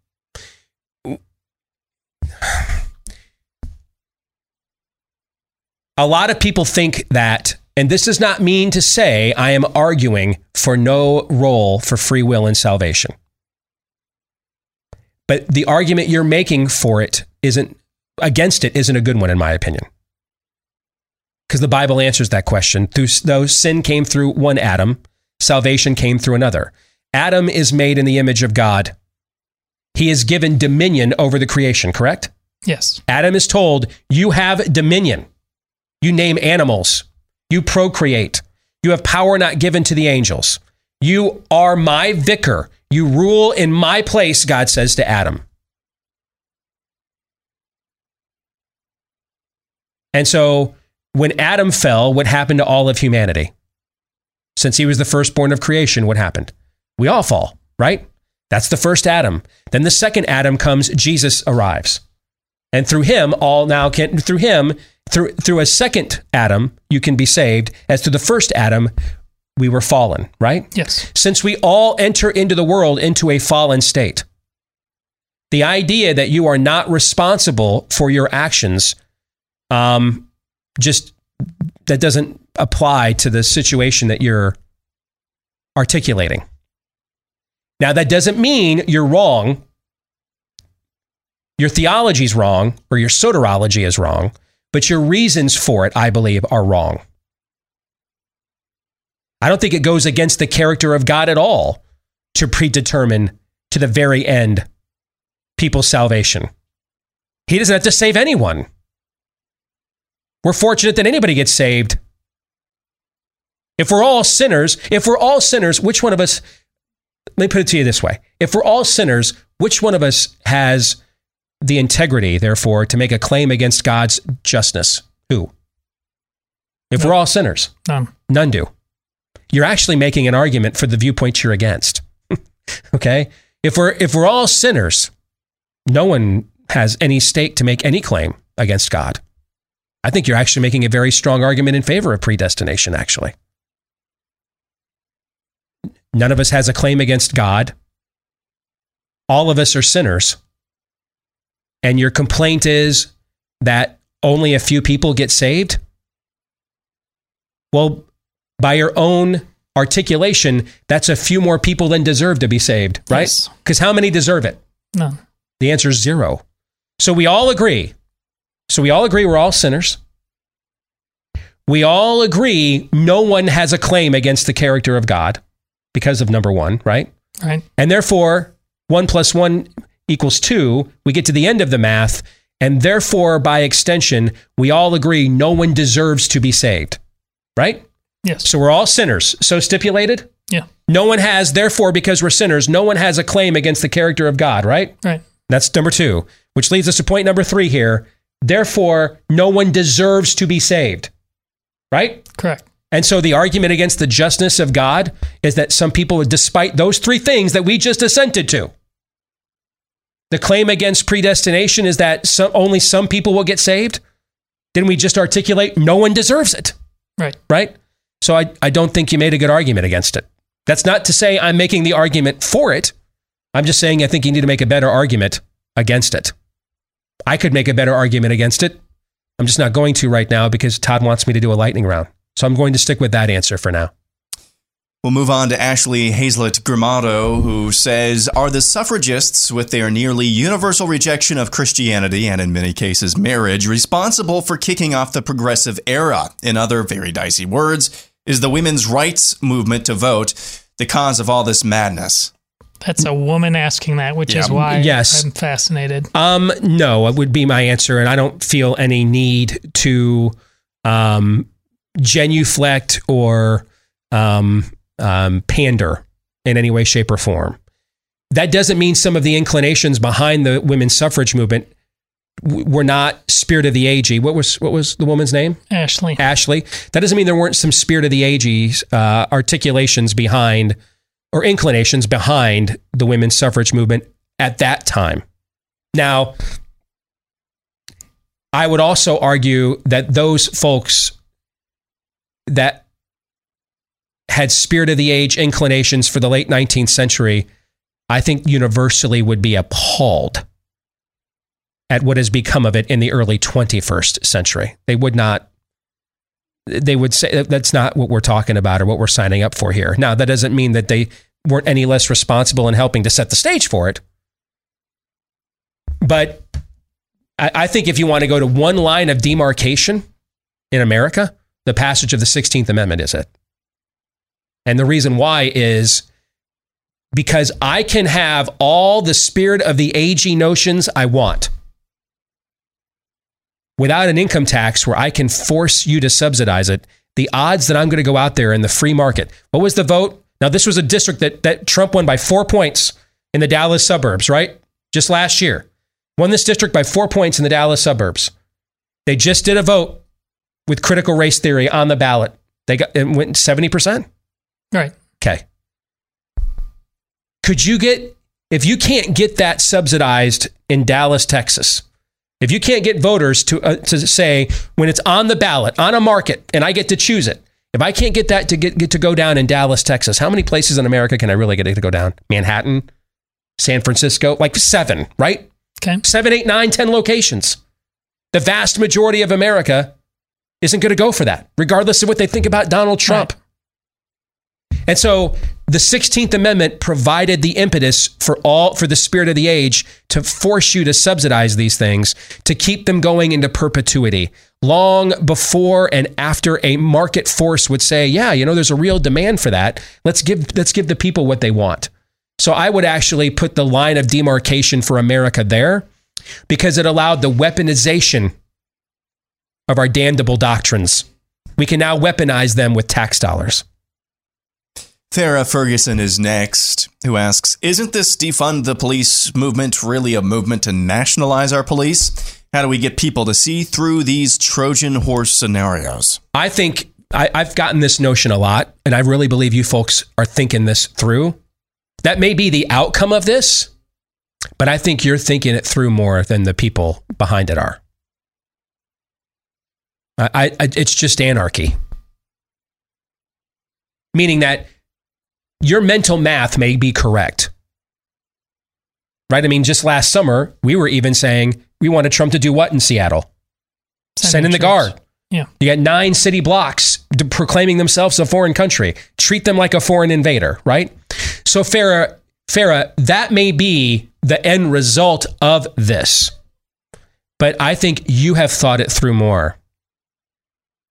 a lot of people think that and this does not mean to say I am arguing for no role for free will in salvation. But the argument you're making for it isn't against it isn't a good one in my opinion. Because the Bible answers that question. Through, though sin came through one Adam, salvation came through another. Adam is made in the image of God. He is given dominion over the creation, correct? Yes. Adam is told, You have dominion. You name animals. You procreate. You have power not given to the angels. You are my vicar. You rule in my place, God says to Adam. And so when Adam fell, what happened to all of humanity? Since he was the firstborn of creation, what happened? We all fall, right? That's the first Adam. Then the second Adam comes, Jesus arrives. And through him, all now can, through him, through, through a second Adam, you can be saved. As to the first Adam, we were fallen, right? Yes. Since we all enter into the world into a fallen state, the idea that you are not responsible for your actions um, just that doesn't apply to the situation that you're articulating. Now, that doesn't mean you're wrong. Your theology is wrong or your soteriology is wrong, but your reasons for it, I believe, are wrong. I don't think it goes against the character of God at all to predetermine to the very end people's salvation. He doesn't have to save anyone. We're fortunate that anybody gets saved. If we're all sinners, if we're all sinners, which one of us, let me put it to you this way. If we're all sinners, which one of us has the integrity, therefore, to make a claim against God's justness? Who? If we're all sinners, None. none do. You're actually making an argument for the viewpoint you're against. <laughs> okay? If we're if we're all sinners, no one has any stake to make any claim against God. I think you're actually making a very strong argument in favor of predestination actually. None of us has a claim against God. All of us are sinners. And your complaint is that only a few people get saved? Well, by your own articulation, that's a few more people than deserve to be saved, right? Because how many deserve it? None. The answer is zero. So we all agree. So we all agree we're all sinners. We all agree no one has a claim against the character of God because of number one, right? Right. And therefore, one plus one equals two. We get to the end of the math. And therefore, by extension, we all agree no one deserves to be saved, right? Yes. So we're all sinners. So stipulated? Yeah. No one has, therefore, because we're sinners, no one has a claim against the character of God, right? Right. That's number two, which leads us to point number three here. Therefore, no one deserves to be saved, right? Correct. And so the argument against the justness of God is that some people, despite those three things that we just assented to, the claim against predestination is that some, only some people will get saved. Didn't we just articulate no one deserves it? Right. Right? So I, I don't think you made a good argument against it. That's not to say I'm making the argument for it. I'm just saying I think you need to make a better argument against it. I could make a better argument against it. I'm just not going to right now because Todd wants me to do a lightning round. So I'm going to stick with that answer for now. We'll move on to Ashley Hazlett Grimado, who says Are the suffragists, with their nearly universal rejection of Christianity and in many cases marriage, responsible for kicking off the progressive era? In other very dicey words, is the women's rights movement to vote the cause of all this madness? That's a woman asking that, which is why Yes. I'm fascinated. Um, no, it would be my answer, and I don't feel any need to um, genuflect or um, um, pander in any way, shape, or form. That doesn't mean some of the inclinations behind the women's suffrage movement were not spirit of the agey. What was what was the woman's name? Ashley. Ashley. That doesn't mean there weren't some spirit of the agey uh, articulations behind or inclinations behind the women's suffrage movement at that time. Now, I would also argue that those folks that had spirit of the age inclinations for the late 19th century, I think universally would be appalled at what has become of it in the early 21st century. They would not they would say that's not what we're talking about or what we're signing up for here. Now, that doesn't mean that they weren't any less responsible in helping to set the stage for it. But I, I think if you want to go to one line of demarcation in America, the passage of the 16th Amendment is it. And the reason why is because I can have all the spirit of the agey notions I want without an income tax where I can force you to subsidize it, the odds that I'm going to go out there in the free market. What was the vote? Now, this was a district that, that Trump won by four points in the Dallas suburbs, right? Just last year. Won this district by four points in the Dallas suburbs. They just did a vote with critical race theory on the ballot. They got it went 70%. Right. Okay. Could you get, if you can't get that subsidized in Dallas, Texas, if you can't get voters to, uh, to say when it's on the ballot, on a market, and I get to choose it, if I can't get that to get, get to go down in Dallas, Texas, how many places in America can I really get it to go down? Manhattan, San Francisco, like seven, right? Okay. Seven, eight, nine, ten locations. The vast majority of America isn't going to go for that, regardless of what they think about Donald Trump. And so the 16th Amendment provided the impetus for all for the spirit of the age to force you to subsidize these things to keep them going into perpetuity long before and after a market force would say, yeah, you know, there's a real demand for that. Let's give let's give the people what they want. So I would actually put the line of demarcation for America there because it allowed the weaponization of our damnable doctrines. We can now weaponize them with tax dollars. Farah Ferguson is next, who asks Isn't this defund the police movement really a movement to nationalize our police? How do we get people to see through these Trojan horse scenarios? I think I, I've gotten this notion a lot, and I really believe you folks are thinking this through. That may be the outcome of this, but I think you're thinking it through more than the people behind it are. I, I, it's just anarchy. Meaning that your mental math may be correct. Right? I mean, just last summer, we were even saying we wanted Trump to do what in Seattle? Send Send in the guard. Yeah. You got nine city blocks proclaiming themselves a foreign country. Treat them like a foreign invader, right? So, Farah, Farah, that may be the end result of this. But I think you have thought it through more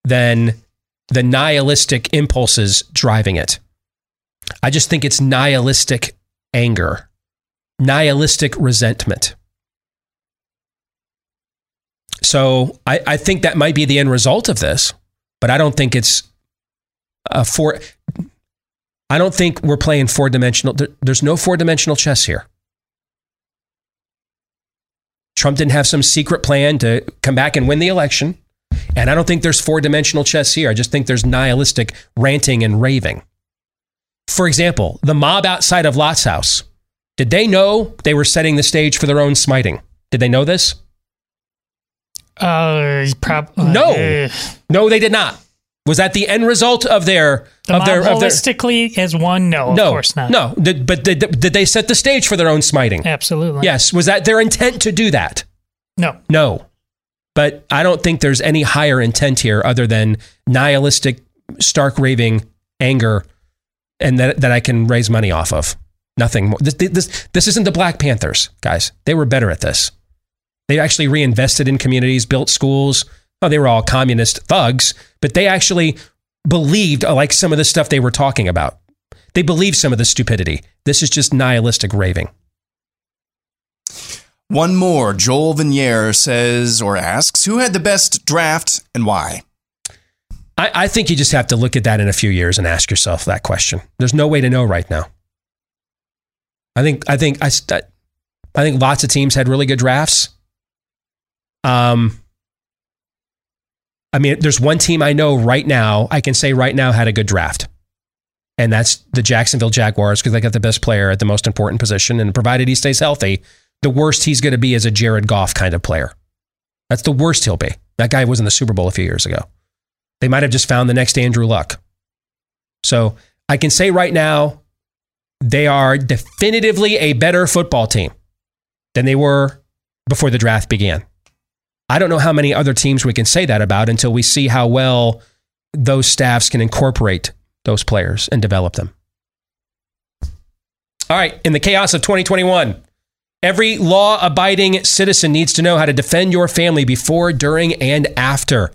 than the nihilistic impulses driving it. I just think it's nihilistic anger, nihilistic resentment. So I, I think that might be the end result of this, but I don't think it's a four. I don't think we're playing four dimensional. There, there's no four dimensional chess here. Trump didn't have some secret plan to come back and win the election. And I don't think there's four dimensional chess here. I just think there's nihilistic ranting and raving. For example, the mob outside of Lot's house. Did they know they were setting the stage for their own smiting? Did they know this? Uh, prob- No. uh, No, they did not. Was that the end result of their the of their of their as one? No, no, of no, course not. No, did, but did, did they set the stage for their own smiting? Absolutely. Yes. Was that their intent to do that? No. No. But I don't think there's any higher intent here other than nihilistic, stark raving anger and that, that I can raise money off of. Nothing more. This, this, this isn't the Black Panthers, guys. They were better at this. They actually reinvested in communities, built schools. Oh, they were all communist thugs, but they actually believed uh, like some of the stuff they were talking about. They believed some of the stupidity. This is just nihilistic raving. One more. Joel Vanier says or asks, who had the best draft and why? I, I think you just have to look at that in a few years and ask yourself that question. There's no way to know right now. I think I think I, I think lots of teams had really good drafts. Um, I mean, there's one team I know right now. I can say right now had a good draft, and that's the Jacksonville Jaguars because they got the best player at the most important position, and provided he stays healthy, the worst he's going to be is a Jared Goff kind of player. That's the worst he'll be. That guy was in the Super Bowl a few years ago. They might have just found the next Andrew Luck. So I can say right now, they are definitively a better football team than they were before the draft began. I don't know how many other teams we can say that about until we see how well those staffs can incorporate those players and develop them. All right, in the chaos of 2021, every law abiding citizen needs to know how to defend your family before, during, and after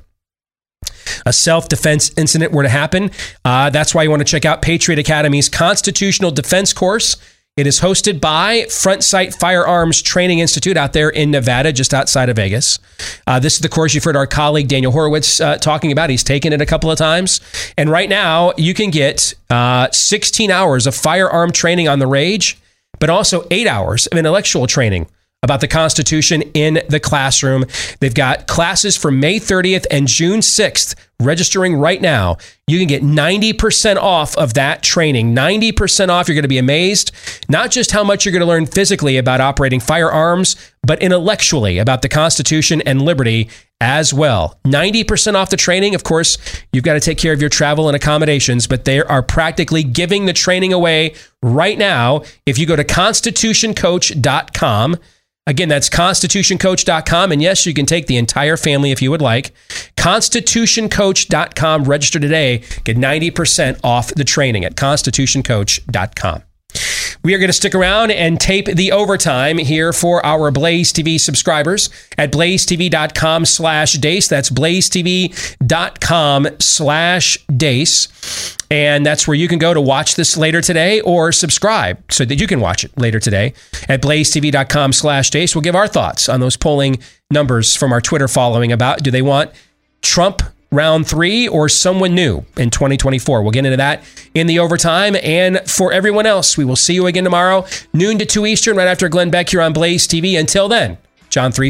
a self defense incident were to happen. Uh, that's why you want to check out Patriot Academy's Constitutional Defense course. It is hosted by Front Sight Firearms Training Institute out there in Nevada, just outside of Vegas. Uh, this is the course you've heard our colleague Daniel Horowitz uh, talking about. He's taken it a couple of times. And right now, you can get uh, 16 hours of firearm training on the Rage, but also eight hours of intellectual training about the Constitution in the classroom. They've got classes for May 30th and June 6th. Registering right now, you can get 90% off of that training. 90% off. You're going to be amazed, not just how much you're going to learn physically about operating firearms, but intellectually about the Constitution and liberty as well. 90% off the training. Of course, you've got to take care of your travel and accommodations, but they are practically giving the training away right now. If you go to constitutioncoach.com, Again, that's constitutioncoach.com. And yes, you can take the entire family if you would like. Constitutioncoach.com. Register today. Get 90% off the training at constitutioncoach.com. We are going to stick around and tape the overtime here for our Blaze TV subscribers at blazetv.com slash deace. That's blazetv.com slash deace. And that's where you can go to watch this later today or subscribe so that you can watch it later today at blazetv.com slash deace. We'll give our thoughts on those polling numbers from our Twitter following about do they want Trump round three or someone new in 2024. We'll get into that in the overtime. And for everyone else, we will see you again tomorrow, noon to 2 Eastern, right after Glenn Beck here on Blaze TV. Until then, John 3